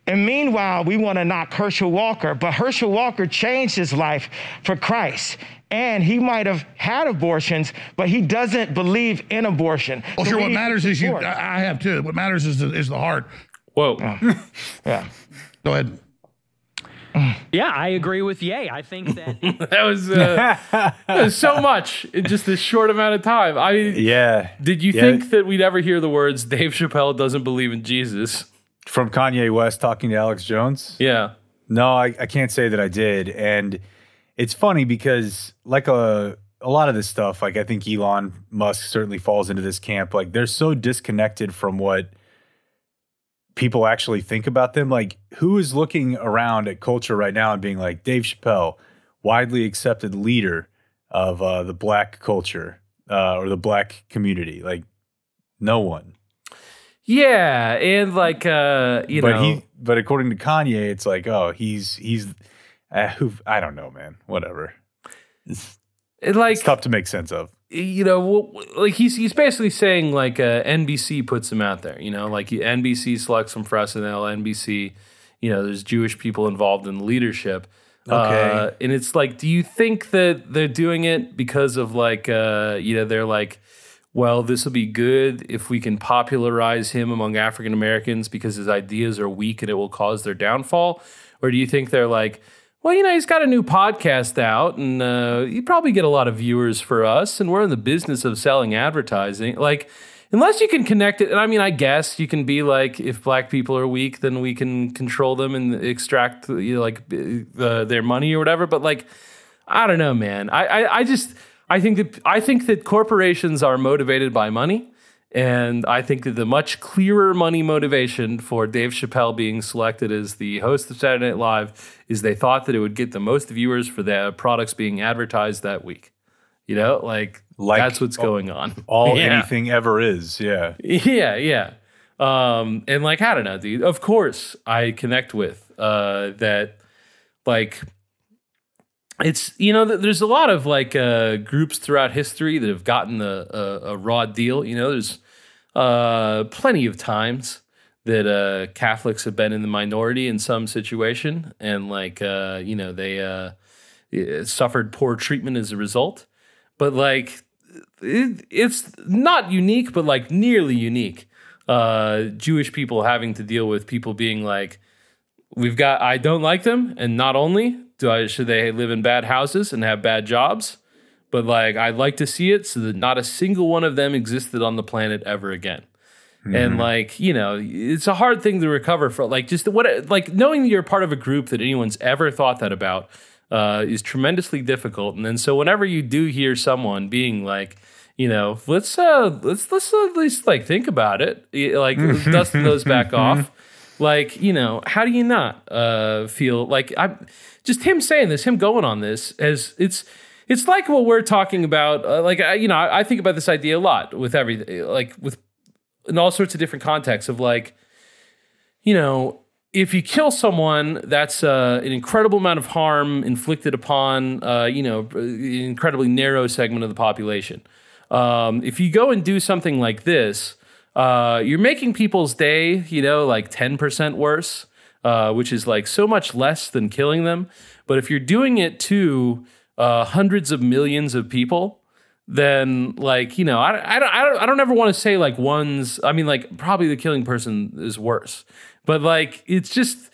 And meanwhile, we want to knock Herschel Walker, but Herschel Walker changed his life for Christ. And he might have had abortions, but he doesn't believe in abortion. Well, So sure. What matters is you. I I have too. What matters is the, is the heart. Whoa. yeah. Go ahead. Yeah, I agree with Ye. I think that that was uh, that was so much in just this short amount of time. I mean, Yeah. did you Yeah. think that we'd ever hear the words Dave Chappelle doesn't believe in Jesus? From Kanye West talking to Alex Jones? Yeah. No, I, I can't say that I did. And it's funny because like a a lot of this stuff, like I think Elon Musk certainly falls into this camp. Like they're so disconnected from what people actually think about them. Like who is looking around at culture right now and being like Dave Chappelle, widely accepted leader of uh, the black culture uh, or the black community? Like no one. Yeah, and like uh, you but know, he but according to Kanye, it's like, oh, he's he's uh, who I don't know, man. Whatever. It's, it, like it's tough to make sense of. You know, like he's he's basically saying like uh, NBC puts him out there. You know, like NBC selects him for SNL. NBC, you know, there's Jewish people involved in the leadership. Okay. Uh, and it's like, do you think that they're doing it because of like, uh, you know, they're like, well, this will be good if we can popularize him among African Americans because his ideas are weak and it will cause their downfall? Or do you think they're like, well, you know, he's got a new podcast out and uh, you probably get a lot of viewers for us and we're in the business of selling advertising. Like, unless you can connect it, and I mean, I guess you can be like, if black people are weak, then we can control them and extract, you know, like uh, their money or whatever. But like, I don't know, man. I, I, I just I think that I think that corporations are motivated by money, and I think that the much clearer money motivation for Dave Chappelle being selected as the host of Saturday Night Live is they thought that it would get the most viewers for the products being advertised that week. You know, like, Like that's what's going on. All Yeah. anything ever is. Yeah. Yeah, yeah. Um, and like, I don't know, dude. Of course, I connect with uh, that. Like, it's you know, there's a lot of like uh, groups throughout history that have gotten a, a, a raw deal. You know, there's uh, plenty of times that uh, Catholics have been in the minority in some situation, and like uh, you know, they uh, suffered poor treatment as a result. But like, it, it's not unique, but like nearly unique. Uh, Jewish people having to deal with people being like, we've got, I don't like them, and not only do I should they live in bad houses and have bad jobs, but like I'd like to see it so that not a single one of them existed on the planet ever again. And like you know, it's a hard thing to recover from. Like just what, like knowing that you're part of a group that anyone's ever thought that about uh, is tremendously difficult. And then so whenever you do hear someone being like, you know, let's uh, let's let's at least like think about it, like dust those back off. Like you know, how do you not uh, feel like I'm just him saying this, him going on this as it's. It's like what we're talking about. Uh, like I, you know, I, I think about this idea a lot with everything, like with in all sorts of different contexts of like, you know, if you kill someone, that's uh, an incredible amount of harm inflicted upon, uh, you know, an incredibly narrow segment of the population. um, if you go and do something like this, uh, you're making people's day, you know, like 10% worse, uh, which is like so much less than killing them. But if you're doing it to uh, hundreds of millions of people, then like you know I, I don't I don't I don't ever want to say like one's I mean like probably the killing person is worse, but like it's just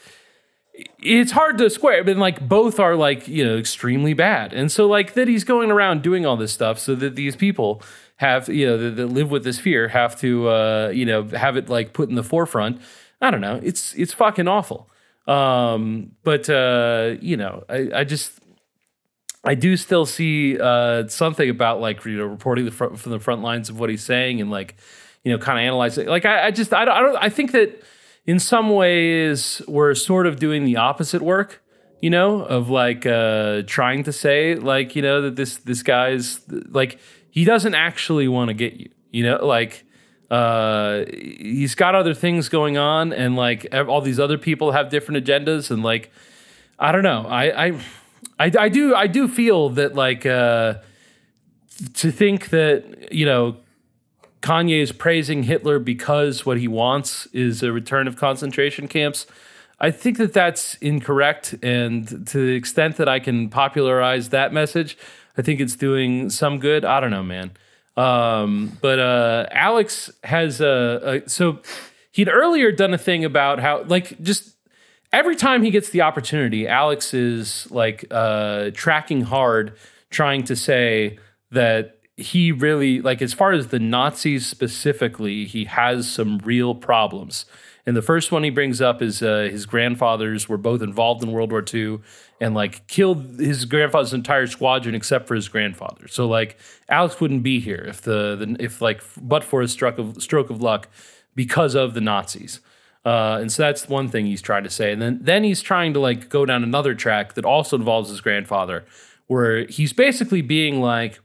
it's hard to square. But like both are like you know extremely bad, and so like that he's going around doing all this stuff so that these people have you know that, that live with this fear have to uh, you know have it like put in the forefront. I don't know. It's it's fucking awful. Um, but uh, you know I I just I do still see uh, something about like you know reporting the front, from the front lines of what he's saying and like you know kind of analyzing. Like I, I just I don't, I don't I think that in some ways we're sort of doing the opposite work. You know, of like uh, trying to say like you know that this this guy's like he doesn't actually want to get you. You know, like uh, he's got other things going on, and like all these other people have different agendas, and like I don't know. I I I, I do I do feel that like uh, to think that you know Kanye is praising Hitler because what he wants is a return of concentration camps. I think that that's incorrect, and to the extent that I can popularize that message, I think it's doing some good. I don't know, man. Um, but uh, Alex has a, a so he'd earlier done a thing about how like just every time he gets the opportunity, Alex is like uh, tracking hard, trying to say that he really like as far as the Nazis specifically, he has some real problems. And the first one he brings up is uh, his grandfathers were both involved in World War II and like killed his grandfather's entire squadron except for his grandfather. So like Alex wouldn't be here if the, the if like but for a stroke of stroke of luck because of the Nazis. Uh, and so that's one thing he's trying to say. And then then he's trying to like go down another track that also involves his grandfather, where he's basically being like,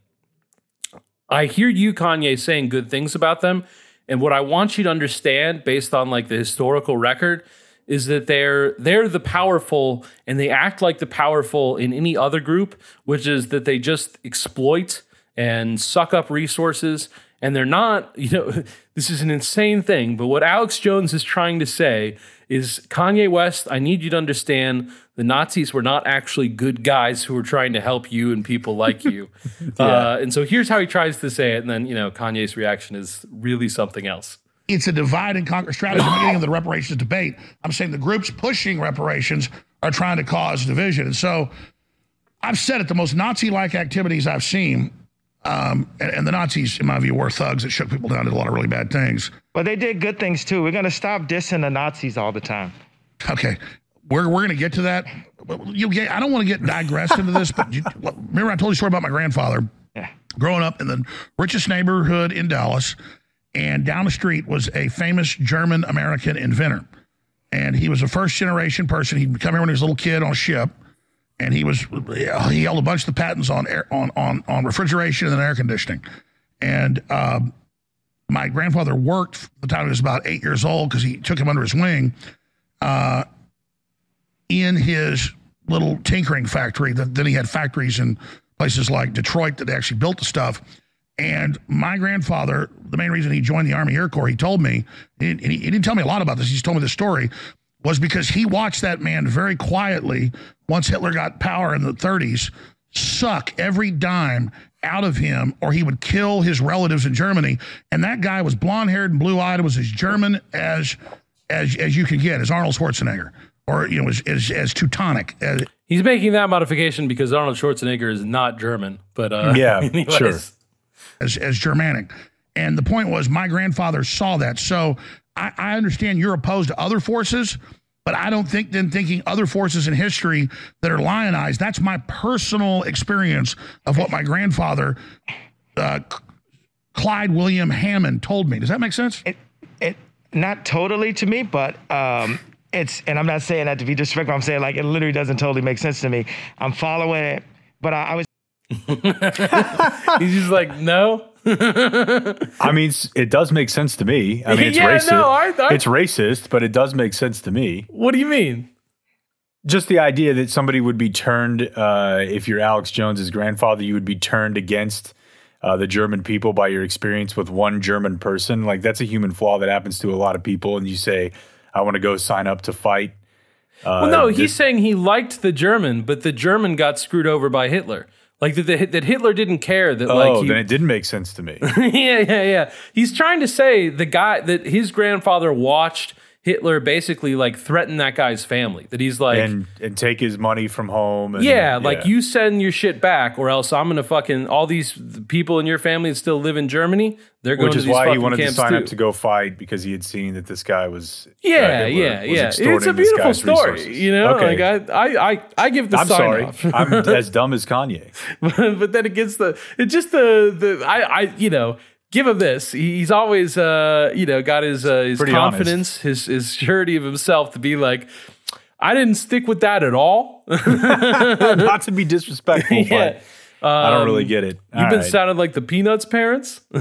I hear you, Kanye, saying good things about them. And what I want you to understand, based on like the historical record, is that they're they're the powerful and they act like the powerful in any other group, which is that they just exploit and suck up resources and they're not, you know, this is an insane thing, but what Alex Jones is trying to say is Kanye West, I need you to understand the Nazis were not actually good guys who were trying to help you and people like you. yeah. uh, and so here's how he tries to say it. And then, you know, Kanye's reaction is really something else. It's a divide and conquer strategy. I'm getting into the reparations debate. I'm saying the groups pushing reparations are trying to cause division. And so I've said it, the most Nazi like activities I've seen um, and, and, the Nazis, in my view, were thugs that shook people down, did a lot of really bad things. But they did good things too. We're going to stop dissing the Nazis all the time. Okay. We're, we're going to get to that. You, I don't want to get digressed into this, but you, remember I told you a story about my grandfather yeah. growing up in the richest neighborhood in Dallas, and down the street was a famous German American inventor. And he was a first generation person. He'd come here when he was a little kid on a ship and he was he held a bunch of the patents on air, on on on refrigeration and air conditioning, and um, my grandfather worked the time he was about eight years old because he took him under his wing, uh, in his little tinkering factory. That then he had factories in places like Detroit that actually built the stuff. And my grandfather, the main reason he joined the Army Air Corps, he told me, and he, he didn't tell me a lot about this. He just told me the story was because he watched that man very quietly once Hitler got power in the 30s suck every dime out of him or he would kill his relatives in Germany and that guy was blonde-haired and blue-eyed was as German as as as you can get as Arnold Schwarzenegger or you know as as, as Teutonic as, He's making that modification because Arnold Schwarzenegger is not German but uh yeah sure as as Germanic and the point was my grandfather saw that so I, I understand you're opposed to other forces, but I don't think then thinking other forces in history that are lionized. That's my personal experience of what my grandfather, uh, Clyde William Hammond, told me. Does that make sense? It, it not totally to me, but um, it's and I'm not saying that to be disrespectful. I'm saying like it literally doesn't totally make sense to me. I'm following it, but I, I was. He's just like no. I mean, it does make sense to me. I mean, it's yeah, racist. No, I, I, it's racist, but it does make sense to me. What do you mean? Just the idea that somebody would be turned, uh, if you're Alex Jones's grandfather, you would be turned against uh, the German people by your experience with one German person. Like that's a human flaw that happens to a lot of people. And you say, I want to go sign up to fight. Uh, well, no, he's this- saying he liked the German, but the German got screwed over by Hitler. Like that, the, that Hitler didn't care that. oh, like he, then it didn't make sense to me. yeah, yeah, yeah. He's trying to say the guy that his grandfather watched Hitler basically like threatened that guy's family. That he's like, and and take his money from home. And, yeah, like you send your shit back, or else I'm gonna fucking all these people in your family that still live in Germany. They're going which to is these why he wanted to sign too. up to go fight because he had seen that this guy was. uh, Yeah, Hitler yeah, was yeah. It's a beautiful story, resources. you know. Okay. Like I, I, I, I give the I'm sign sorry. off. I'm as dumb as Kanye. but then it gets the it just the the I I you know give him this. He's always uh you know got his uh, his Pretty confidence, his his surety of himself to be like. I didn't stick with that at all. Not to be disrespectful, yeah. but I don't really Um, get it. You've been right. sounding like the Peanuts parents.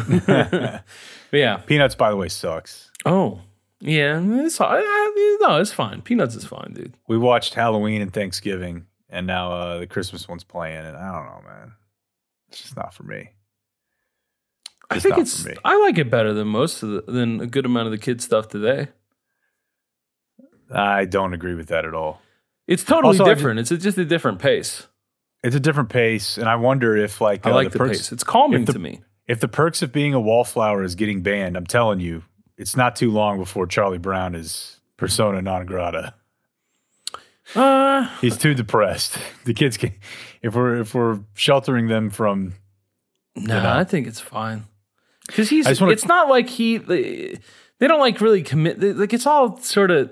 yeah. Peanuts, by the way, sucks. Oh. Yeah. It's I, I, no, it's fine. Peanuts is fine, dude. We watched Halloween and Thanksgiving, and now uh, the Christmas one's playing, and I don't know, man. It's just not for me. I think it's. I like it better than most of the, than a good amount of the kids stuff today. I don't agree with that at all. It's totally Also, I different. It's just a different pace. It's a different pace, and I wonder if, like, I uh, like the, perks, pace. It's calming the- to me. If the perks of being a wallflower is getting banned, I'm telling you, it's not too long before Charlie Brown is persona non grata. Uh, He's too depressed. The kids can, if we're if we're sheltering them from, no, know? I think it's fine. Because he's. Wanna, it's not like he. They, don't like really commit. Like it's all sort of.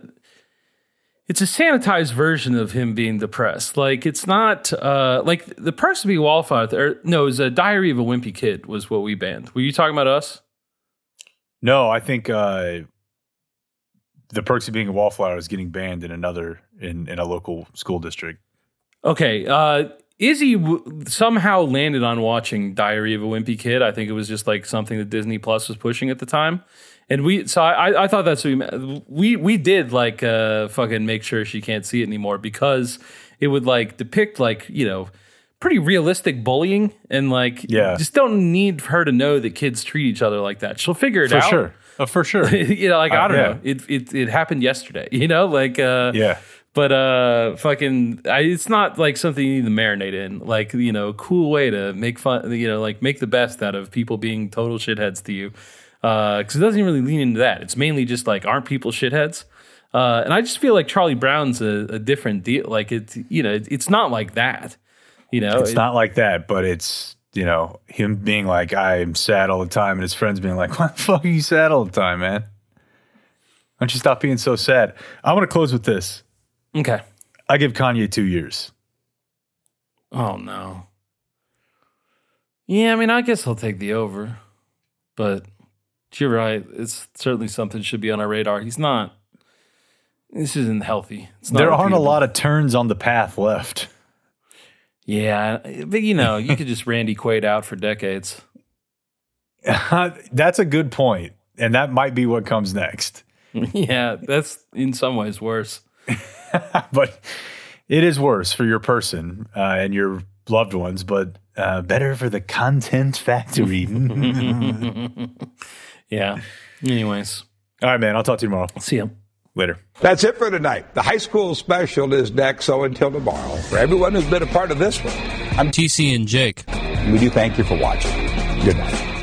It's a sanitized version of him being depressed. Like it's not uh like the be wallflower. Or no, it was a Diary of a Wimpy Kid was what we banned. Were you talking about us? no, I think uh, the perks of being a wallflower is getting banned in another in in a local school district. Okay. Uh, Izzy w- somehow landed on watching Diary of a Wimpy Kid. I think it was just like something that Disney Plus was pushing at the time. And we, so I, I thought that's what we meant. We, we did like uh, fucking make sure she can't see it anymore because it would like depict like, you know, pretty realistic bullying and like, Yeah. just don't need her to know that kids treat each other like that. She'll figure it out. For out. sure, uh, for sure. you know, like, I Uh, don't yeah. know. It, it, it happened yesterday, you know, like, uh, yeah, but uh, fucking, I, it's not like something you need to marinate in. Like you know, a cool way to make fun. You know, like make the best out of people being total shitheads to you. Because it doesn't really lean into that. It's mainly just like, aren't people shitheads? Uh, and I just feel like Charlie Brown's a, a different deal. Like it's you know, it, it's not like that. You know, it's It- not like that, but it's you know him being like I'm sad all the time, and his friends being like, "Why the fuck are you sad all the time, man? Why don't you stop being so sad?" I want to close with this. Okay. I give Kanye two years. Oh no. Yeah, I mean, I guess I'll take the over, but you're right. It's certainly something should be on our radar. He's not. This isn't healthy. It's not There aren't a lot of turns on the path left. Yeah, but you know, you could just Randy Quaid out for decades. That's a good point, and that might be what comes next. yeah, that's in some ways worse. but it is worse for your person uh, and your loved ones, but uh, better for the content factory. Yeah. Anyways, All right, man. I'll talk to you tomorrow. see you Later. That's it for tonight. The high school special is next, so until tomorrow, for everyone who's been a part of this one, I'm TC and Jake. we do thank you for watching. Good night.